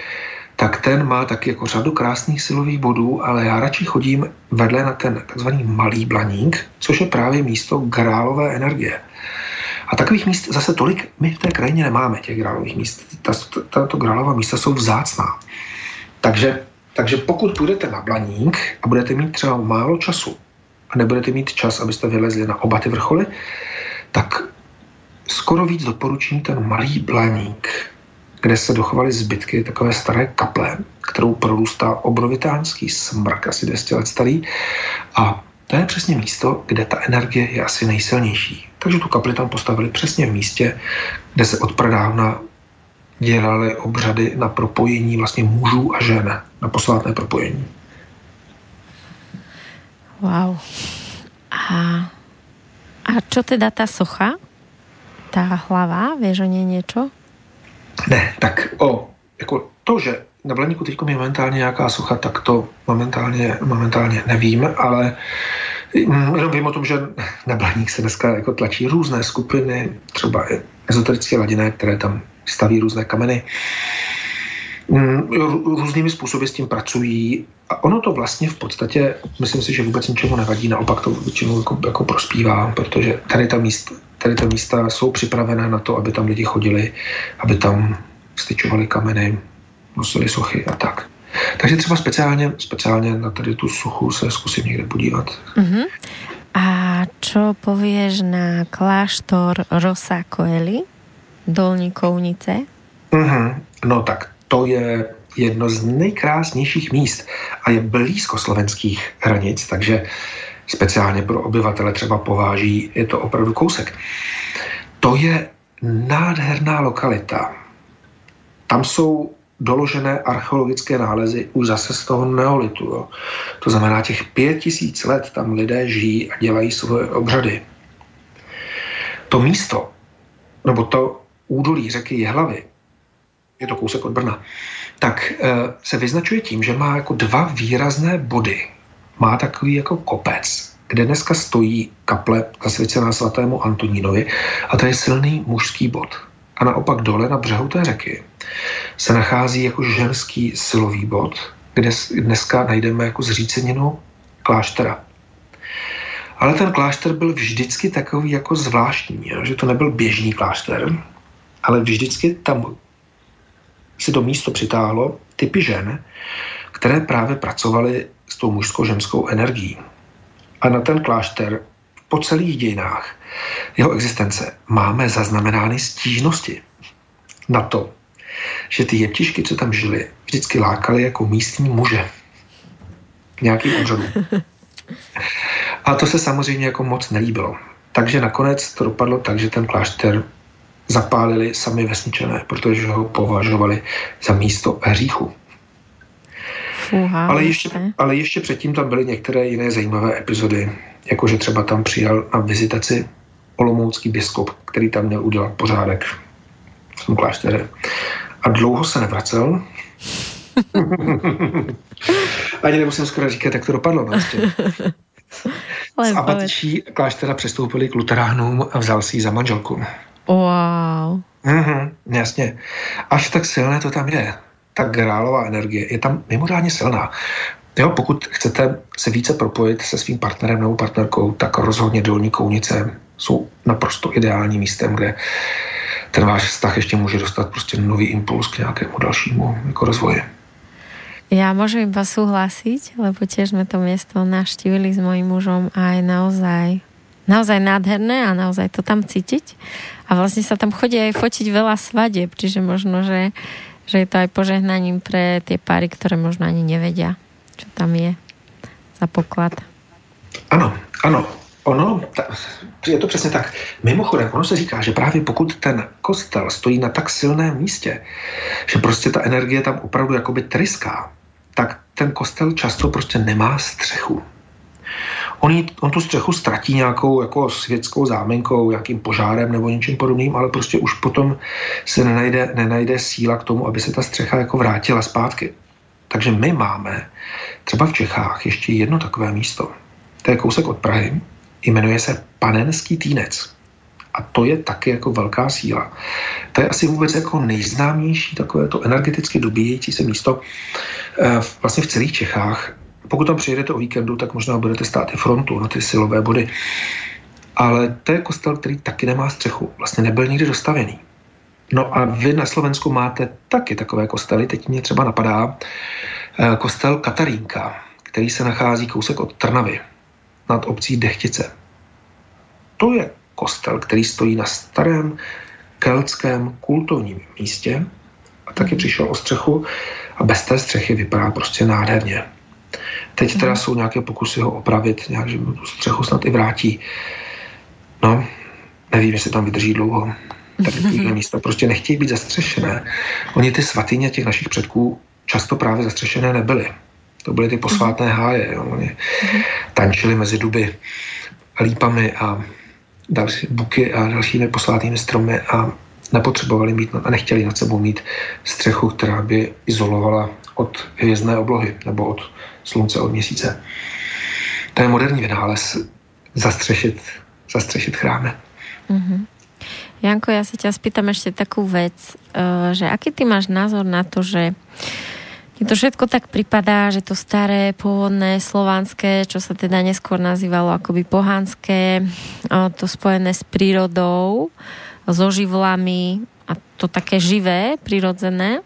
tak ten má taky jako řadu krásných silových bodů, ale já radši chodím vedle na ten takzvaný malý blaník, což je právě místo grálové energie. A takových míst zase tolik my v té krajině nemáme, těch grálových míst. Tato grálová místa jsou vzácná. Takže, takže pokud půjdete na Blaník a budete mít třeba málo času a nebudete mít čas, abyste vylezli na oba ty vrcholy, tak skoro víc doporučím ten malý Blaník, kde se dochovaly zbytky takové staré kaple, kterou prorůstá obrovitánský smrk, asi 200 let starý. A to je přesně místo, kde ta energie je asi nejsilnější. Takže tu kapli tam postavili přesně v místě, kde se od pradávna dělali obřady na propojení vlastně mužů a žen, na posvátné propojení.
Wow. A, a čo teda ta socha? Ta hlava, vieš o něj něco?
Ne, tak o, jako to, že na Blaníku teď je momentálně nějaká socha, tak to momentálně, momentálně nevím, ale mm, jenom vím o tom, že na Blaník se dneska jako tlačí různé skupiny, třeba ezoterické ladiny, které tam staví různé kameny. Mm, různými způsoby s tím pracují a ono to vlastně v podstatě, myslím si, že vůbec ničemu nevadí, naopak to většinou jako, jako prospívá, protože tady ta, místa, tady ta místa jsou připravené na to, aby tam lidi chodili, aby tam styčovali kameny, nosili sochy a tak. Takže třeba speciálně, speciálně na tady tu suchu se zkusím někde podívat. Uh-huh.
A čo povieš na kláštor Rosa Coeli, Dolní Kounice?
Uh-huh. No tak to je jedno z nejkrásnějších míst a je blízko slovenských hranic, takže speciálně pro obyvatele třeba pováží, je to opravdu kousek. To je nádherná lokalita. Tam jsou doložené archeologické nálezy už zase z toho neolitu. Jo. To znamená, těch pět tisíc let tam lidé žijí a dělají svoje obřady. To místo, nebo to údolí řeky Jehlavy, je to kousek od Brna, tak e, se vyznačuje tím, že má jako dva výrazné body. Má takový jako kopec, kde dneska stojí kaple zasvěcená svatému Antonínovi a to je silný mužský bod. A naopak dole na břehu té řeky se nachází jako ženský silový bod, kde dneska najdeme jako zříceninu kláštera. Ale ten klášter byl vždycky takový jako zvláštní, že to nebyl běžný klášter, ale vždycky tam si to místo přitáhlo typy žen, které právě pracovaly s tou mužskou ženskou energií. A na ten klášter po celých dějinách jeho existence máme zaznamenány stížnosti na to, že ty jeptišky, co tam žili, vždycky lákali jako místní muže k nějakým úřadům. A to se samozřejmě jako moc nelíbilo. Takže nakonec to dopadlo tak, že ten klášter zapálili sami vesničané, protože ho považovali za místo hříchu. Ale, ještě, ale ještě předtím tam byly některé jiné zajímavé epizody, jakože třeba tam přijel na vizitaci olomoucký biskop, který tam měl udělat pořádek v tom kláštere. A dlouho se nevracel. <laughs> Ani nemusím skoro říkat, jak to dopadlo. <laughs> Vlastně. Z abatčí kláštera přestoupili k luteránům a vzal si ji za manželku.
Wow.
Mm-hmm, jasně. Až tak silné to tam je. Ta grálová energie je tam mimořádně silná. Jo, pokud chcete se více propojit se svým partnerem nebo partnerkou, tak rozhodně dolní kounice jsou naprosto ideálním místem, kde ten váš vztah ještě může dostat prostě nový impuls k nějakému dalšímu jako rozvoji.
Ja môžem iba súhlasiť, lebo tiež sme to miesto navštívili s mojím mužom a je naozaj, naozaj nádherné a naozaj to tam cítiť. A vlastne sa tam chodí aj fotiť veľa svadieb, čiže možno, že, že je to aj požehnaním pre tie páry, ktoré možno ani nevedia, čo tam je za poklad.
Ano, ano. Ono, ta, je to přesně tak. Mimochodem, ono se říká, že právě pokud ten kostel stojí na tak silném místě, že prostě ta energie tam opravdu jakoby tryská, tak ten kostel často prostě nemá střechu. On, jí, on tu střechu ztratí nějakou jako světskou zámenkou, nějakým požárem nebo něčím podobným, ale prostě už potom se nenajde, nenajde síla k tomu, aby se ta střecha jako vrátila zpátky. Takže my máme třeba v Čechách ještě jedno takové místo. To je kousek od Prahy, jmenuje se Panenský týnec. A to je taky jako velká síla. To je asi vůbec jako nejznámější takové to energeticky dobíjející se místo eh, vlastně v celých Čechách. Pokud tam přijedete o víkendu, tak možná budete stát i frontu na ty silové body. Ale to je kostel, který taky nemá střechu. Vlastně nebyl nikdy dostavený. No a vy na Slovensku máte taky takové kostely. Teď mě třeba napadá eh, kostel Katarínka, který se nachází kousek od Trnavy nad obcí Dechtice. To je kostel, který stojí na starém keltském kultovním místě a taky přišel o střechu a bez té střechy vypadá prostě nádherně. Teď teda jsou nějaké pokusy ho opravit, nějak, že tu střechu snad i vrátí. No, nevím, jestli tam vydrží dlouho. Tak <laughs> tyhle místa prostě nechtějí být zastřešené. Oni ty svatyně těch našich předků často právě zastřešené nebyly. To byly ty posvátné háje. Jo. Oni tančili mezi duby a lípami a další buky a dalšími posvátnými stromy a nepotřebovali mít a nechtěli nad sebou mít střechu, která by izolovala od hvězdné oblohy nebo od slunce, od měsíce. To je moderní vynález zastřešit, zastřešit chrámy. Mm-hmm.
Janko, ja sa ťa spýtam ešte takú vec, eh, že aký ty máš názor na to, že mne to všetko tak pripadá, že to staré, pôvodné, slovanské, čo sa teda neskôr nazývalo akoby pohanské, to spojené s prírodou, so živlami a to také živé, prirodzené,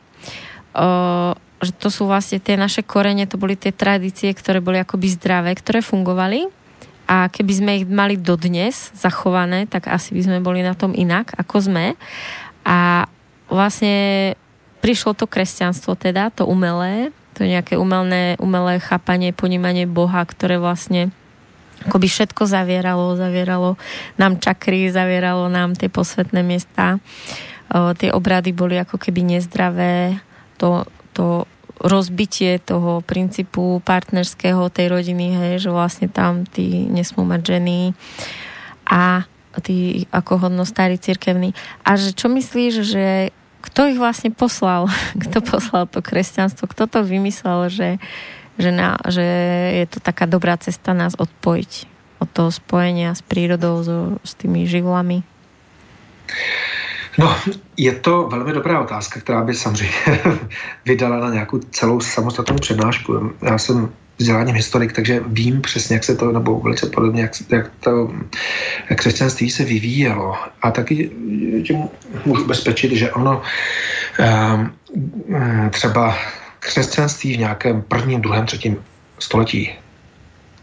že to sú vlastne tie naše korene, to boli tie tradície, ktoré boli akoby zdravé, ktoré fungovali a keby sme ich mali dodnes zachované, tak asi by sme boli na tom inak, ako sme. A vlastne prišlo to kresťanstvo teda, to umelé, to nejaké umelné, umelé chápanie, ponímanie Boha, ktoré vlastne akoby všetko zavieralo, zavieralo nám čakry, zavieralo nám tie posvetné miesta. O, tie obrady boli ako keby nezdravé, to, to rozbitie toho princípu partnerského tej rodiny, hej, že vlastne tam tí nesmú mať ženy a tí ako hodnostári cirkevní. A že čo myslíš, že kto ich vlastne poslal? <laughs> Kto poslal to kresťanstvo? Kto to vymyslel, že, že, na, že je to taká dobrá cesta nás odpojiť od toho spojenia s prírodou, so, s tými živlami?
No, je to velmi dobrá otázka, která by samozřejmě <laughs> vydala na nějakou celou samostatnou přednášku. Já jsem vzděláním historik, takže vím přesně, jak se to, nebo velice podobně, jak, jak to křesťanství se vyvíjelo. A taky tím můžu bezpečit, že ono um, třeba křesťanství v nějakém prvním, druhém, třetím století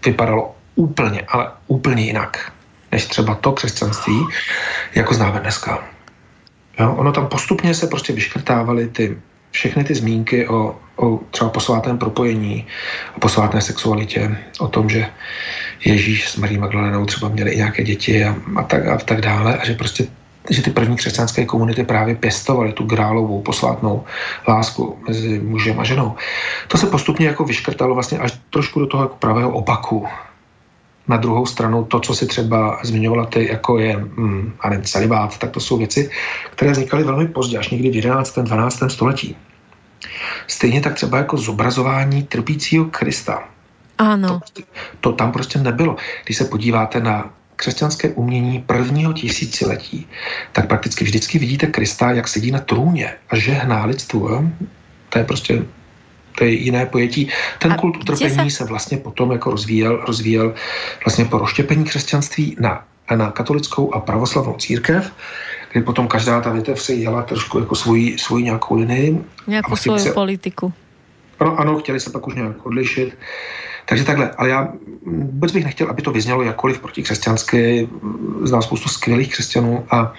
vypadalo úplně, ale úplně jinak, než třeba to křesťanství, jako známe dneska. Jo, ono tam postupně se prostě vyškrtávaly ty, všechny ty zmínky o, o třeba posvátném propojení, o posvátné sexualitě, o tom, že Ježíš s Marí Magdalenou třeba měli i nějaké děti a, a, tak, a tak dále a že prostě že ty první křesťanské komunity právě pěstovaly tu grálovou posvátnou lásku mezi mužem a ženou. To se postupně jako vyškrtalo vlastně až trošku do toho jako pravého opaku na druhou stranu to, co si třeba zmiňovala ty, jako je a nevím, celibát, tak to jsou věci, které vznikaly velmi pozdě, až někdy v 11. 12. století. Stejně tak třeba jako zobrazování trpícího Krista.
Ano.
To, to tam prostě nebylo. Když se podíváte na křesťanské umění prvního tisíciletí, tak prakticky vždycky vidíte Krista, jak sedí na trůně a žehná lidstvu. Jo? To je prostě to je jiné pojetí. Ten a kult utrpení se... se vlastně potom jako rozvíjel, rozvíjel vlastně po rozštěpení křesťanství na, na katolickou a pravoslavnou církev, kdy potom každá ta větev se jela trošku jako svoji, svoji nějakou linii.
Nějakou vlastně svou se, politiku.
Ano, ano, chtěli se pak už nějak odlišit. Takže takhle, ale já vůbec bych nechtěl, aby to vyznělo jakkoliv protikřesťansky. Znám spoustu skvělých křesťanů a,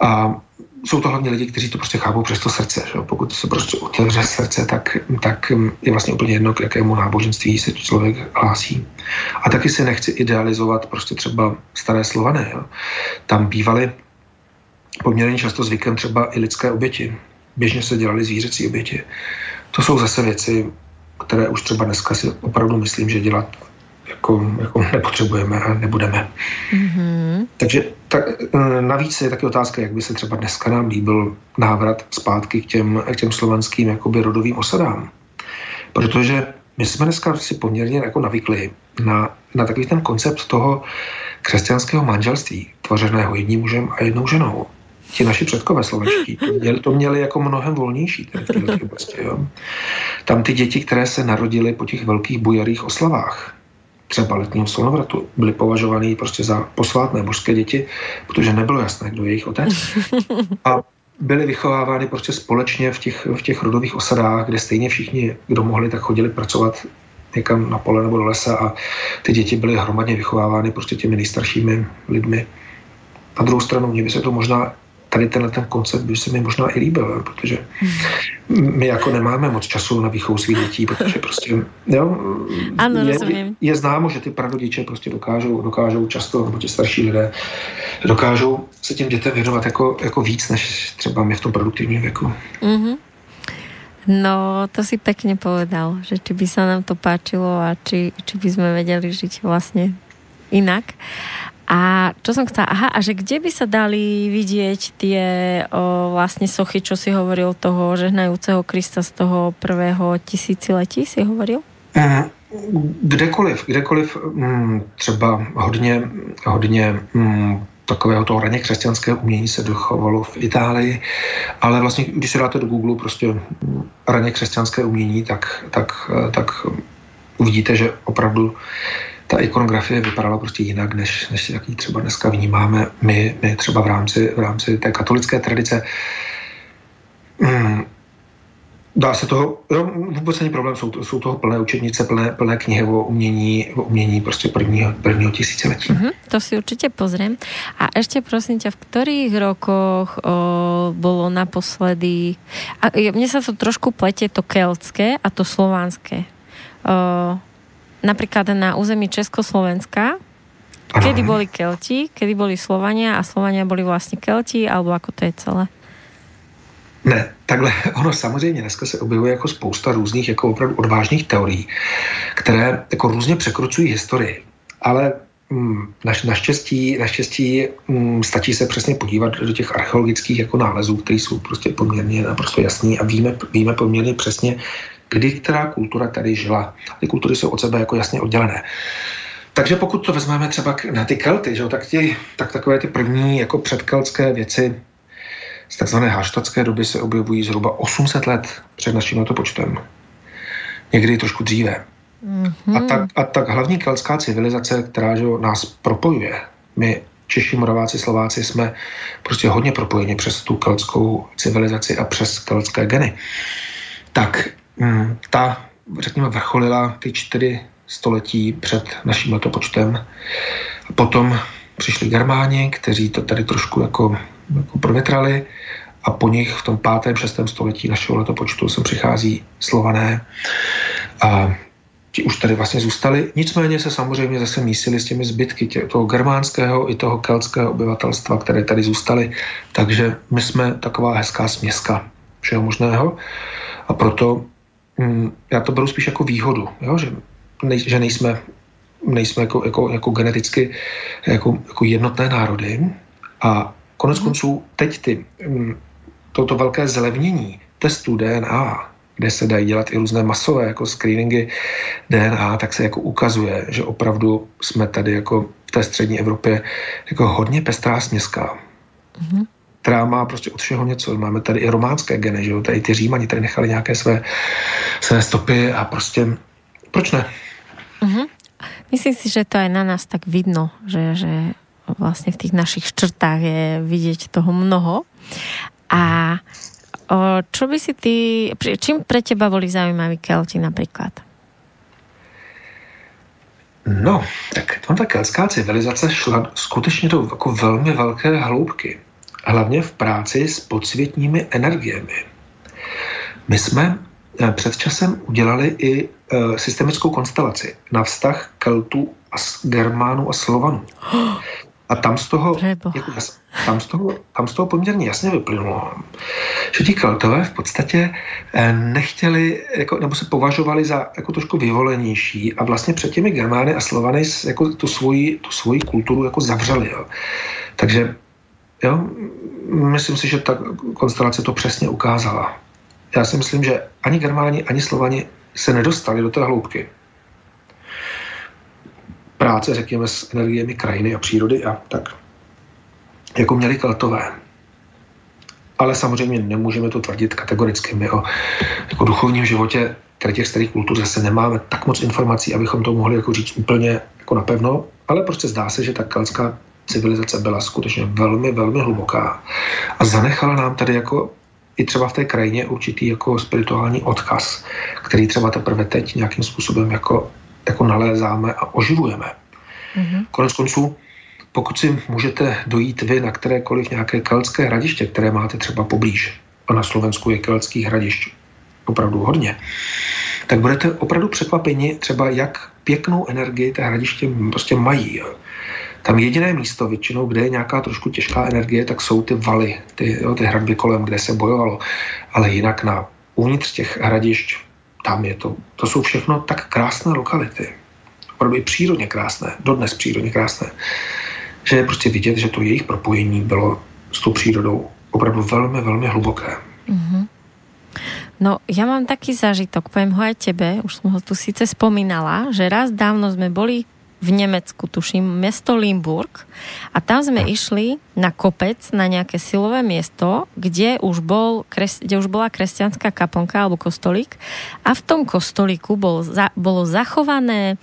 a jsou to hlavně lidi, kteří to prostě chápou přes to srdce. Že? Pokud se prostě otevře srdce, tak, tak je vlastně úplně jedno, k jakému náboženství se člověk hlásí. A taky si nechci idealizovat prostě třeba staré slované. Jo? Tam bývaly poměrně často zvykem třeba i lidské oběti. Běžně se dělali zvířecí oběti. To jsou zase věci, které už třeba dneska si opravdu myslím, že dělat jako, jako nepotřebujeme a nebudeme. Mm-hmm. Takže tak, e, navíc je taky otázka, jak by se třeba dneska nám líbil návrat zpátky k těm, k těm slovanským jakoby rodovým osadám. Protože my jsme dneska si poměrně jako navykli na, na takový ten koncept toho křesťanského manželství, tvořeného jedním mužem a jednou ženou. Ti naši předkové slovenští to <laughs> měli, to měli jako mnohem volnější. Tady oblasti, jo. Tam ty děti, které se narodily po těch velkých bujarých oslavách, třeba letního slnovratu, byly považovány prostě za posvátné božské děti, protože nebylo jasné, kdo je jejich otec. A byly vychovávány prostě společně v těch, v těch rodových osadách, kde stejně všichni, kdo mohli, tak chodili pracovat někam na pole nebo do lesa a ty děti byly hromadně vychovávány prostě těmi nejstaršími lidmi. Na druhou stranu, mě by se to možná tady tenhle ten koncept by se mi možná i líbil, protože my jako nemáme moc času na výchovu svých dětí, protože prostě jo,
ano,
je, je, je, známo, že ty prarodiče prostě dokážou, dokážou často, nebo ti starší lidé, dokážou se těm dětem věnovat jako, jako víc, než třeba my v tom produktivním věku. Mm-hmm.
No, to si pekne povedal, že či by sa nám to páčilo a či, či by sme vedeli žiť vlastne inak. A čo som chcela, aha, a že kde by sa dali vidieť tie o, vlastne sochy, čo si hovoril toho žehnajúceho Krista z toho prvého tisíciletí, si hovoril?
Mm, kdekoliv, kdekoliv mm, třeba hodně, hodně mm, takového toho raně křesťanského umění se dochovalo v Itálii, ale vlastně, když se dáte do Google prostě raně křesťanské umění, tak, tak, tak uvidíte, že opravdu ta ikonografie vypadala prostě jinak, než, než jaký třeba dneska vnímáme my, my třeba v rámci, v rámci té katolické tradice. Hmm. Dá se toho, jo, vůbec není problém, jsou, jsou toho plné učebnice, plné, plné knihy o umění, o umění prostě prvního, prvního tisíciletí. Mm-hmm,
to si určitě pozriem. A ještě prosím tě, v kterých rokoch o, bylo naposledy, a mně se to trošku plete to keltské a to slovanské. O, napríklad na území Československa, kedy boli Kelti, kedy boli Slovania a Slovania boli vlastně Kelti, alebo ako to je celé?
Ne, takhle, <laughs> ono samozřejmě dneska se objevuje jako spousta různých jako opravdu odvážných teorií, které jako různě překrucují historii. Ale mm, naš, naštěstí, naštěstí mm, stačí se přesně podívat do těch archeologických jako nálezů, které jsou prostě poměrně naprosto jasný a víme, víme poměrně přesně, kdy která kultura tady žila. Ty kultury jsou od sebe jako jasně oddělené. Takže pokud to vezmeme třeba na ty Kelty, že, tak, ti, tak takové ty první jako předkeltské věci z takzvané haštatské doby se objevují zhruba 800 let před naším letopočtem. Někdy trošku dříve. Mm-hmm. A, tak, a tak hlavní keltská civilizace, která že, nás propojuje, my Češi, Moraváci, Slováci jsme prostě hodně propojeni přes tu keltskou civilizaci a přes keltské geny. Tak ta, řekněme, vrcholila ty čtyři století před naším letopočtem. Potom přišli Germáni, kteří to tady trošku jako, jako provětrali a po nich v tom pátém, šestém století našeho letopočtu sem přichází slované a ti už tady vlastně zůstali. Nicméně se samozřejmě zase mísili s těmi zbytky tě, toho germánského i toho keltského obyvatelstva, které tady zůstaly. Takže my jsme taková hezká směska všeho možného a proto Mm, já to beru spíš jako výhodu, jo? Že, nej, že nejsme, nejsme jako, jako, jako geneticky jako, jako jednotné národy a konec mm. konců teď ty, mm, toto velké zlevnění testů DNA, kde se dají dělat i různé masové jako screeningy DNA, tak se jako ukazuje, že opravdu jsme tady jako v té střední Evropě jako hodně pestrá směská. Mm-hmm která má prostě od všeho něco. Máme tady i románské geny, že jo? Tady ty římani tady nechali nějaké své, své stopy a prostě proč ne?
Uh-huh. Myslím si, že to aj na nás tak vidno, že, že vlastne v tých našich štrtách je vidieť toho mnoho. A o, čo by si ty, čím pre teba boli zaujímaví Kelti napríklad?
No, tak ta kelská civilizace šla skutečně do jako velmi velké hloubky hlavně v práci s podsvětními energiemi. My jsme eh, před časem udělali i eh, systemickou konstelaci na vztah Keltů a Germánů a Slovanů. <gasps> A tam z toho, jako, tam z toho, tam z toho poměrně jasně vyplynulo, že ti keltové v podstatě eh, nechtěli, jako, nebo se považovali za jako trošku vyvolenější a vlastně před těmi Germány a Slovany jako tu svoji, tu svoji kulturu jako zavřeli. Jo. Takže jo, myslím si, že ta konstelace to přesně ukázala. Já si myslím, že ani Germáni, ani Slovani se nedostali do té hloubky práce, řekněme, s energiemi krajiny a přírody a tak, jako měli keltové. Ale samozřejmě nemůžeme to tvrdit kategoricky. My o jako duchovním životě těch starých kultur zase nemáme tak moc informací, abychom to mohli jako říct úplně jako napevno, ale prostě zdá se, že ta kelská civilizace byla skutečně velmi, velmi hluboká a zanechala nám tady jako i třeba v té krajině určitý jako spirituální odkaz, který třeba teprve teď nějakým způsobem jako jako nalézáme a oživujeme. Mm-hmm. Konec konců, pokud si můžete dojít vy na kterékoliv nějaké keltské hradiště, které máte třeba poblíž, a na Slovensku je keltských hradišť opravdu hodně, tak budete opravdu překvapeni třeba, jak pěknou energii té hradiště prostě mají. Tam jediné místo většinou, kde je nějaká trošku těžká energie, tak jsou ty valy, ty, jo, ty hradby kolem, kde se bojovalo. Ale jinak na uvnitř těch hradišť tam je to, to jsou všechno tak krásné lokality. Opravdu přírodně krásné, dodnes přírodně krásné, že je prostě vidět, že to jejich propojení bylo s tou přírodou opravdu velmi, velmi hluboké. Mm-hmm.
No, ja mám taký zážitok, poviem ho aj tebe, už som ho tu síce spomínala, že raz dávno sme boli v Nemecku, tuším, mesto Limburg. A tam sme išli na kopec, na nejaké silové miesto, kde už, bol, kde už bola kresťanská kaponka alebo kostolík. A v tom kostolíku bol, za, bolo zachované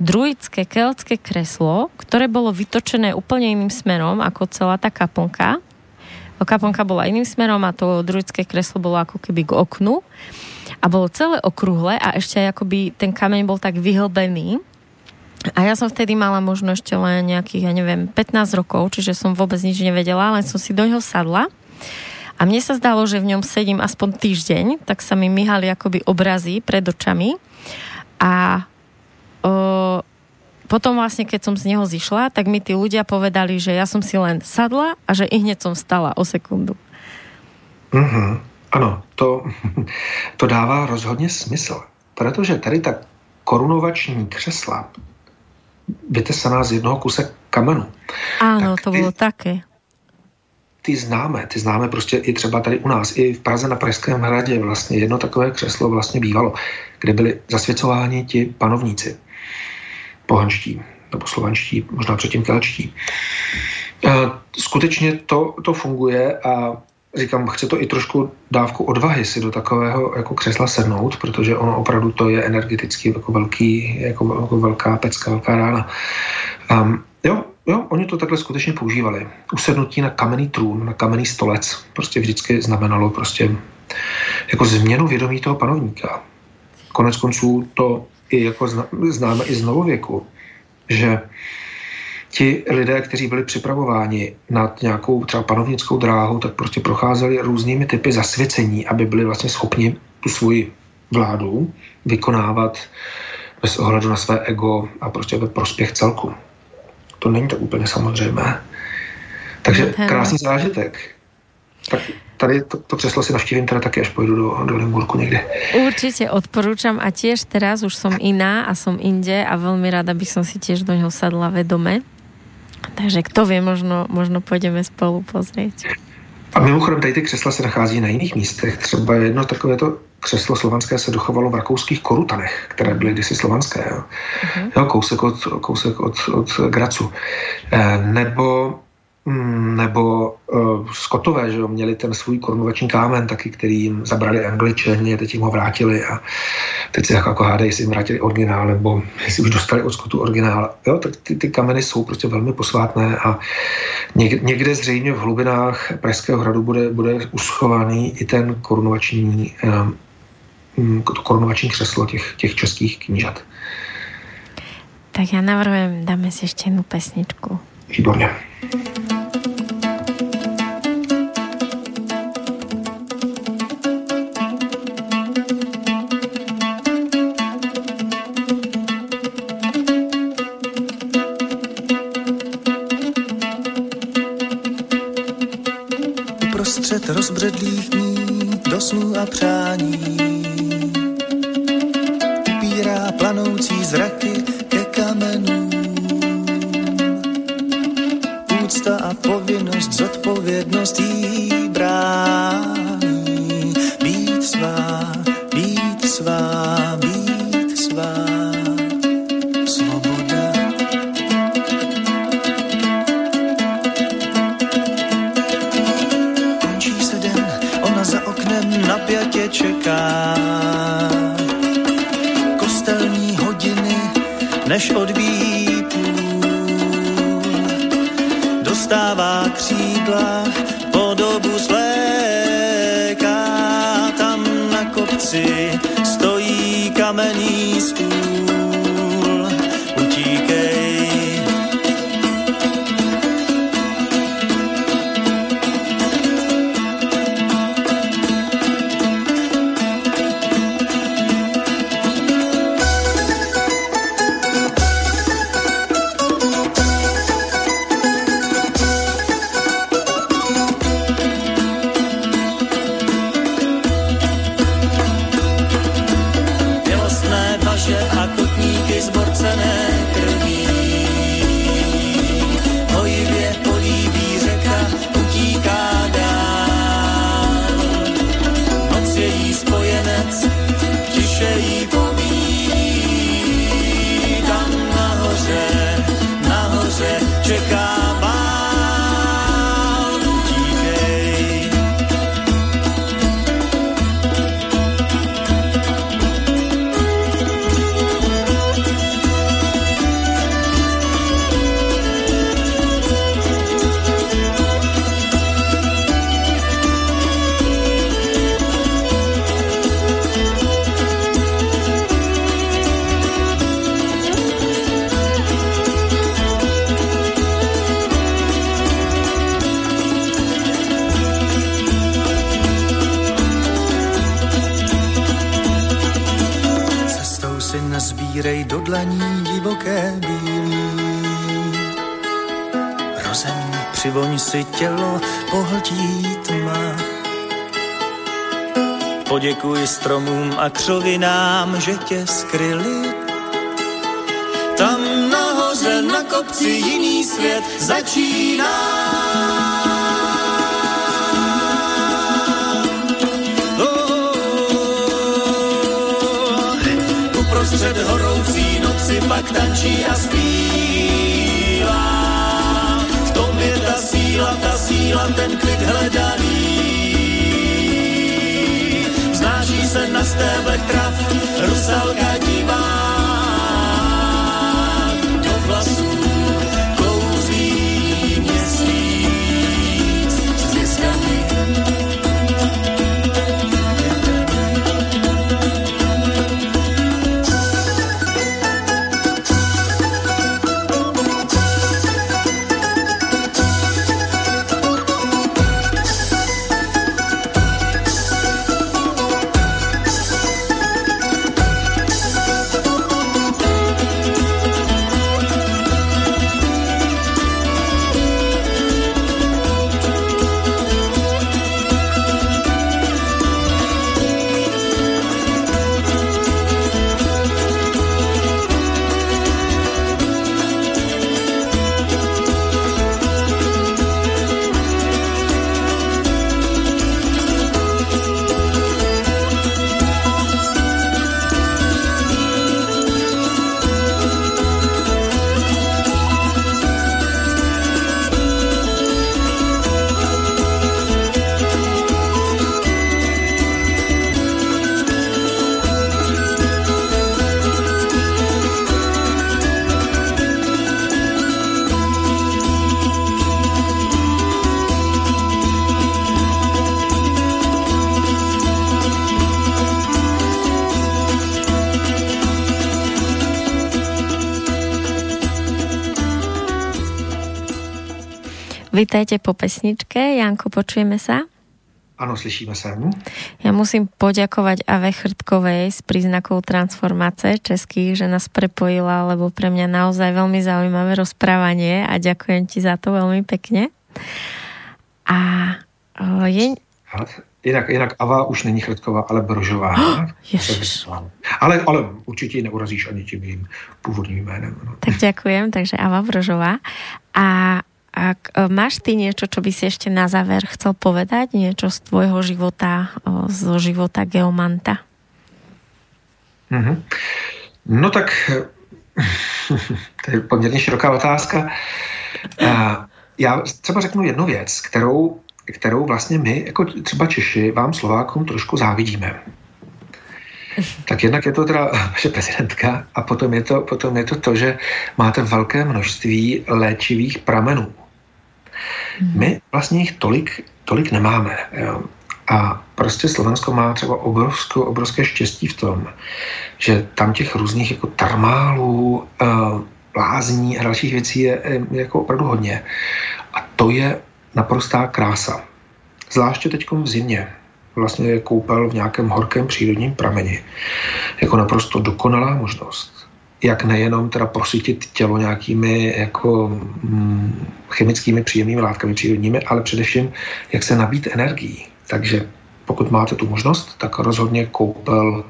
druidské keltské kreslo, ktoré bolo vytočené úplne iným smerom ako celá tá kaponka. Kaponka bola iným smerom a to druidské kreslo bolo ako keby k oknu a bolo celé okrúhle a ešte aj akoby ten kameň bol tak vyhlbený a ja som vtedy mala možno ešte len nejakých, ja neviem, 15 rokov, čiže som vôbec nič nevedela, len som si do ňoho sadla. A mne sa zdalo, že v ňom sedím aspoň týždeň, tak sa mi myhali akoby obrazy pred očami. A o, potom vlastne, keď som z neho zišla, tak mi tí ľudia povedali, že ja som si len sadla a že i hneď som stala o sekundu.
Mm-hmm. Ano, to, <laughs> to dává rozhodně smysl, protože tady ta korunovační křesla, vytesaná z jednoho kuse kamenu.
Ano, tak to bylo také.
Ty známe, ty známe prostě i třeba tady u nás, i v Praze na Pražském hradě vlastně jedno takové křeslo vlastně bývalo, kde byli zasvěcováni ti panovníci pohanští, nebo slovanští, možná předtím kelčtí. Skutečně to, to funguje a říkám, chce to i trošku dávku odvahy si do takového jako křesla sednout, protože ono opravdu to je energeticky jako velký, jako, jako velká pecka, velká rána. Um, jo, jo, oni to takhle skutečně používali. Usednutí na kamenný trůn, na kamenný stolec, prostě vždycky znamenalo prostě jako změnu vědomí toho panovníka. Konec konců to i jako známe i z novověku, že ti lidé, kteří byli připravováni nad nějakou třeba panovnickou dráhu, tak prostě procházeli různými typy zasvěcení, aby byli vlastně schopni tu svoji vládu vykonávat bez ohledu na své ego a prostě ve prospěch celku. To není tak úplně samozřejmé. Takže krásný zážitek. Tak tady to, to křeslo si navštívím teda taky, až pojdu do, do Limburku někdy.
Určitě odporúčam a tiež teraz už som iná a som inde a veľmi rada by som si tiež do ňoho sadla vedome. Takže kto ví, možno, možno půjdeme spolu pozrieť.
A mimochodem tady ty křesla se nachází na jiných místech. Třeba jedno takové to křeslo slovanské se dochovalo v rakouských Korutanech, které byly kdysi slovanské. Jo. Uh-huh. Jo, kousek od, kousek od, od Gracu. E, nebo Mm, nebo uh, Skotové, že jo, měli ten svůj korunovační kámen taky, který jim zabrali angličani, teď jim ho vrátili a teď se jako, jako hádají, jestli jim vrátili originál, nebo jestli už dostali od Skotu originál. Jo, tak ty, ty kameny jsou prostě velmi posvátné a někde, někde zřejmě v hlubinách Pražského hradu bude, bude uschovaný i ten korunovační, um, to korunovační křeslo těch, těch českých knížat.
Tak já navrhujem, dáme si ještě jednu pesničku.
Výborně.
Rozbředlých dní do snů a přání. Upírá planoucí zraky Přivoň si tělo, pohltí tma. Poděkuj stromům a křovinám, že tě skryli. Tam nahoře na kopci jiný svět začíná. Oh, uprostřed horoucí noci pak tančí a zpívá. Síla, ta síla, ten klid hledaný. Znáší se na stéblech trav, rusalka
Vítajte po pesničke. Janko, počujeme sa?
Ano, slyšíme se.
Ja musím poďakovať Ave Chrtkovej z príznakov transformácie českých, že nás prepojila, lebo pre mňa naozaj veľmi zaujímavé rozprávanie a ďakujem ti za to veľmi pekne. A je...
Jinak, jinak Ava už není Chredková, ale Brožová. <gasps>
Oh,
ale, ale určitě ji neurazíš ani tím jejím původním jménem. No.
Tak ďakujem, takže Ava Brožová. A ak e, máš ty niečo, čo by si ešte na záver chcel povedať? Niečo z tvojho života, zo života geomanta?
Mm-hmm. No tak <laughs> to je poměrně široká otázka. Já třeba řeknu jednu věc, kterou, kterou vlastně my, jako třeba Češi, vám Slovákům trošku závidíme. Tak jednak je to teda vaše prezidentka a potom je to, potom je to to, že máte velké množství léčivých pramenů. Hmm. My vlastně jich tolik, tolik nemáme. Jo. A prostě Slovensko má třeba obrovskou, obrovské štěstí v tom, že tam těch různých jako termálů, eh, lázní a dalších věcí je, je jako opravdu hodně. A to je naprostá krása. Zvláště teď v zimě. Vlastně je koupel v nějakém horkém přírodním prameni. Jako naprosto dokonalá možnost jak nejenom teda prosytit tělo nějakými jako mm, chemickými příjemnými látkami přírodními, ale především jak se nabít energií. Takže pokud máte tu možnost, tak rozhodně koupel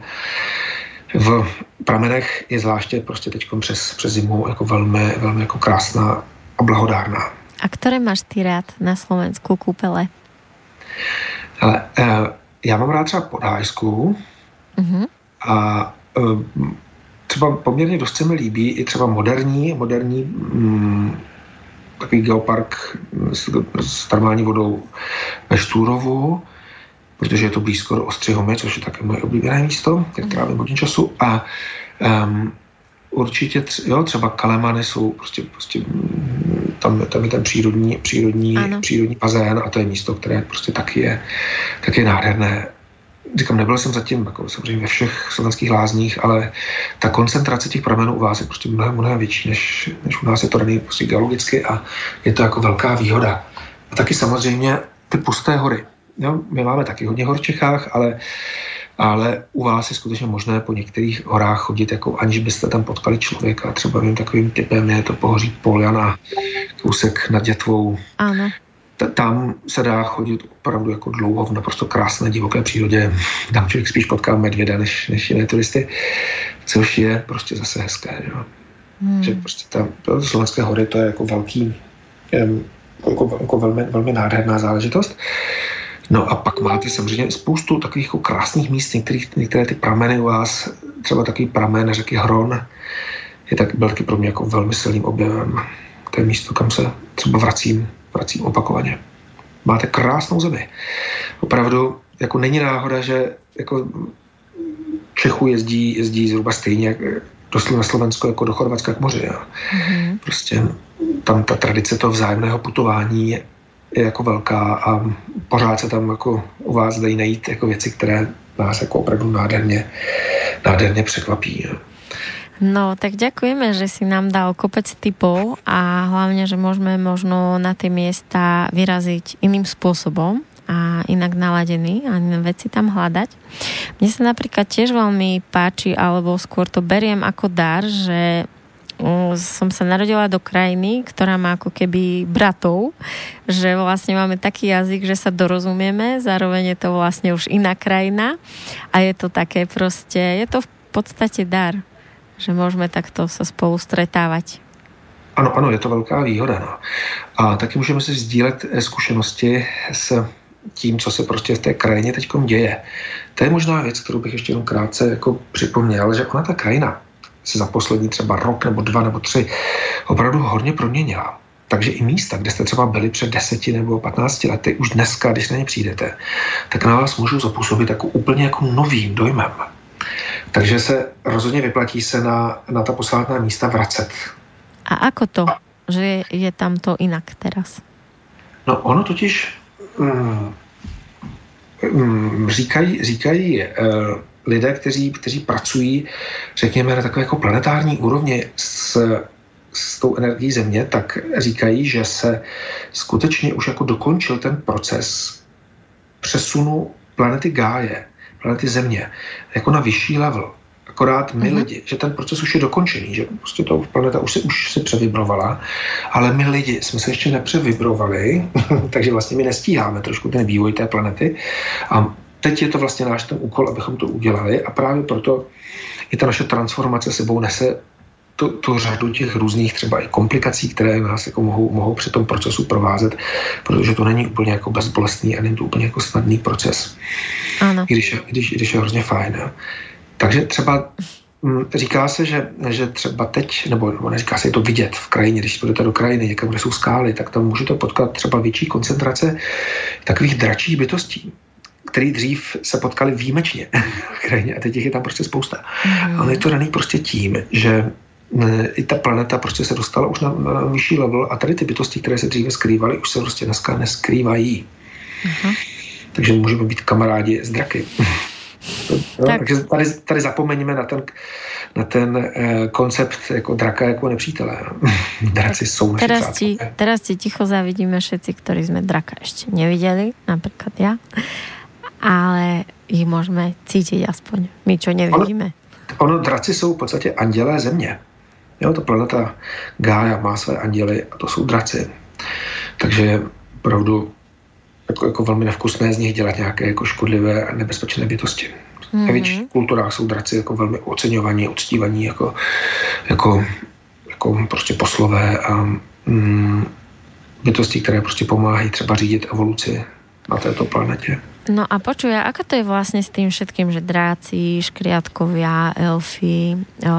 v pramenech je zvláště prostě teď přes, přes zimu jako velmi, velmi jako krásná a blahodárná.
A které máš ty rád na Slovensku koupele?
Ale eh, já mám rád třeba podhájskou uh-huh. a eh, třeba poměrně dost se mi líbí i třeba moderní, moderní mm, takový geopark s, s termální vodou ve Štúrovu, protože je to blízko do Ostřihomy, což je také moje oblíbené místo, kde trávím hodně času. A um, určitě tř, jo, třeba Kalemany jsou prostě, prostě tam, tam je ten přírodní, přírodní, přírodní bazén a to je místo, které prostě taky je, taky je nádherné říkám, nebyl jsem zatím jako samozřejmě ve všech slovenských lázních, ale ta koncentrace těch pramenů u vás je prostě mnohem, mnohem větší, než, než u nás je to daný prostě geologicky a je to jako velká výhoda. A taky samozřejmě ty pusté hory. Jo, my máme taky hodně hor v Čechách, ale, ale u vás je skutečně možné po některých horách chodit, jako aniž byste tam potkali člověka. Třeba vím takovým typem je to pohoří Poljana, kousek nad Dětvou.
Ano
tam se dá chodit opravdu jako dlouho v naprosto krásné divoké přírodě. Tam člověk spíš potká medvěda než, než jiné turisty, což je prostě zase hezké. Jo. Hmm. Že prostě tam, Slovenské hory to je jako velký, jako, jako velmi, velmi nádherná záležitost. No a pak máte samozřejmě spoustu takových jako krásných míst, některých, některé ty prameny u vás, třeba takový pramen řeky Hron, je tak, byl taky pro mě jako velmi silným objevem. To je místo, kam se třeba vracím vracím opakovaně. Máte krásnou zemi. Opravdu jako není náhoda, že jako Čechu jezdí, jezdí zhruba stejně na Slovensko jako do Chorvatska k moři. Mm-hmm. Prostě tam ta tradice toho vzájemného putování je, je jako velká a pořád se tam jako u vás dají najít jako věci, které vás jako opravdu nádherně, nádherně překvapí. Jo.
No, tak ďakujeme, že si nám dal kopec typov a hlavne, že môžeme možno na tie miesta vyraziť iným spôsobom a inak naladený a veci tam hľadať. Mne sa napríklad tiež veľmi páči, alebo skôr to beriem ako dar, že som sa narodila do krajiny, ktorá má ako keby bratov, že vlastne máme taký jazyk, že sa dorozumieme, zároveň je to vlastne už iná krajina a je to také proste, je to v podstate dar že môžeme takto sa spolu stretávať.
Ano, ano, je to velká výhoda. No. A taky můžeme si sdílet eh, zkušenosti s tím, co se prostě v té krajině teď děje. To je možná věc, kterou bych ještě jenom krátce jako připomněl, že ona ta krajina se za poslední třeba rok nebo dva nebo tři opravdu hodně proměnila. Takže i místa, kde jste třeba byli před deseti nebo patnácti lety, už dneska, když na ně přijdete, tak na vás můžou zapůsobit jako úplně jako novým dojmem. Takže se rozhodně vyplatí se na, na ta posvátná místa vracet.
A ako to, že je tam to jinak teraz?
No ono totiž mm, mm, říkají, říkají uh, lidé, kteří, kteří pracují, řekněme, na takové jako planetární úrovni s, s tou energií Země, tak říkají, že se skutečně už jako dokončil ten proces přesunu planety Gáje planety Země jako na vyšší level. Akorát my uh-huh. lidi, že ten proces už je dokončený, že prostě to planeta už se, už se převibrovala, ale my lidi jsme se ještě nepřevibrovali, <laughs> takže vlastně my nestíháme trošku ten vývoj té planety a teď je to vlastně náš ten úkol, abychom to udělali a právě proto i ta naše transformace sebou nese tu, tu řadu těch různých třeba i komplikací, které nás jako mohou, mohou při tom procesu provázet, protože to není úplně jako bezbolestný a není to úplně jako snadný proces.
Ano.
I když, je, když, když je hrozně fajn. Takže třeba mm, Říká se, že, že třeba teď, nebo, nebo neříká se, je to vidět v krajině, když půjdete do krajiny, někam, kde jsou skály, tak tam můžete potkat třeba větší koncentrace takových dračích bytostí který dřív se potkali výjimečně <laughs> v krajině a teď je tam prostě spousta. Mm. Ale je to daný prostě tím, že i ta planeta prostě se dostala už na, na vyšší level a tady ty bytosti, které se dříve skrývaly, už se prostě dneska neskrývají. Mm. Takže můžeme být kamarádi s draky. No, tak. Takže tady, tady zapomeňme na ten, na ten uh, koncept jako draka jako nepřítele. <laughs> Draci jsou naši
teraz ti, teraz ti ticho zavidíme všetci, ktorí sme draka ešte nevideli, napríklad ja. Ale ich môžeme cítiť aspoň. My, čo nevidíme.
Ono, ono draci jsou v podstatě andělé země. Jo, ta planeta Gaia má své anděly a to jsou draci. Takže opravdu jako, jako velmi nevkusné z nich dělat nějaké jako škodlivé a nebezpečné bytosti. Mm-hmm. V větších kulturách jsou draci jako velmi oceňovaní, uctívaní jako, jako, jako prostě poslové a mm, bytosti, které prostě pomáhají třeba řídit evoluci na této planetě.
No a počuj, ako to je vlastne s tým všetkým, že dráci, škriatkovia, elfy, o,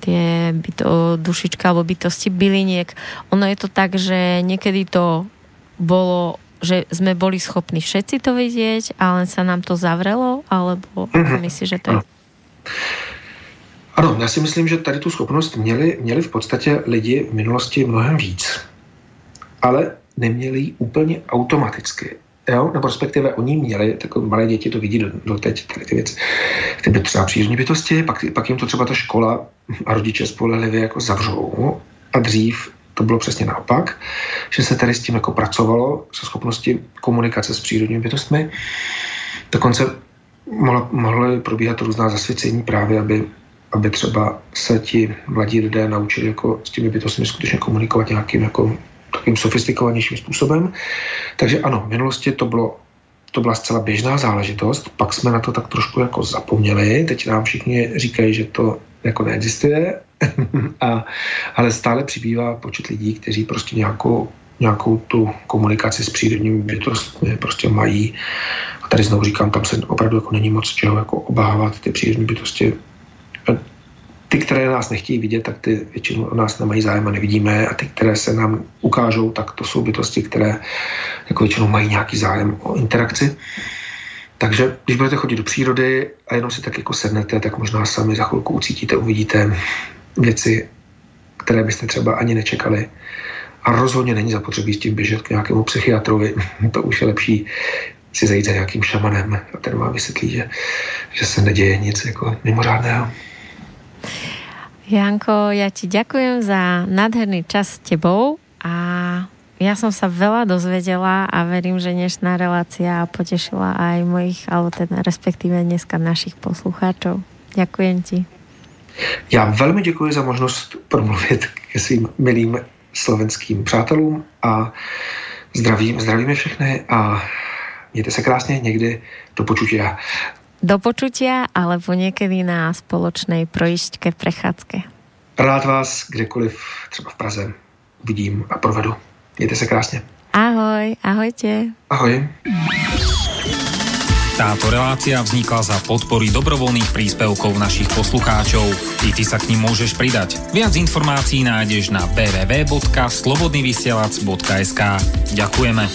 tie byto, dušička alebo bytosti byliniek, ono je to tak, že niekedy to bolo že sme boli schopní všetci to vidieť, ale sa nám to zavrelo, alebo mm-hmm. myslíš, že to je?
Ano, já si myslím, že tady tu schopnost měli, měli v podstatě lidi v minulosti mnohem víc. Ale neměli ji úplně automaticky. Jo? Nebo respektive oni měli, takové malé děti to vidí do, do teď, tady ty věci, ty by třeba přírodní bytosti, pak, pak jim to třeba ta škola a rodiče spolehlivě jako zavřou a dřív to bylo přesně naopak, že se tady s tím jako pracovalo, se schopnosti komunikace s přírodními bytostmi. Dokonce mohlo, mohlo probíhat různá zasvěcení právě, aby, aby třeba se ti mladí lidé naučili jako s těmi bytostmi skutečně komunikovat nějakým jako takým sofistikovanějším způsobem. Takže ano, v minulosti to bylo to byla zcela běžná záležitost, pak jsme na to tak trošku jako zapomněli, teď nám všichni říkají, že to jako neexistuje, <laughs> a, ale stále přibývá počet lidí, kteří prostě nějakou, nějakou tu komunikaci s přírodními bytostmi prostě mají. A tady znovu říkám, tam se opravdu jako není moc čeho jako obávat, ty přírodní bytosti ty, které nás nechtějí vidět, tak ty většinou o nás nemají zájem a nevidíme a ty, které se nám ukážou, tak to jsou bytosti, které jako většinou mají nějaký zájem o interakci. Takže když budete chodit do přírody a jenom si tak jako sednete, tak možná sami za chvilku ucítíte, uvidíte věci, které byste třeba ani nečekali. A rozhodně není zapotřebí s tím běžet k nějakému psychiatrovi. <laughs> to už je lepší si zajít za nějakým šamanem a ten vám vysvětlí, že, že se neděje nic jako mimořádného.
Janko, ja ti ďakujem za nádherný čas s tebou a ja som sa veľa dozvedela a verím, že dnešná relácia potešila aj mojich, alebo teda respektíve dneska našich poslucháčov. Ďakujem ti.
Já velmi děkuji za možnost promluvit ke svým milým slovenským přátelům a zdravím, zdravíme všechny a mějte se krásně někdy do počutí
do počutia alebo niekedy na spoločnej projišťke, prechádzke.
Rád vás kdekoliv, třeba v Praze, vidím a provedu. Mějte se krásně.
Ahoj, ahojte.
Ahoj.
Táto relácia vznikla za podpory dobrovoľných príspevkov našich poslucháčov. I ty sa k ním môžeš pridať. Viac informácií nájdeš na www.slobodnyvysielac.sk Ďakujeme.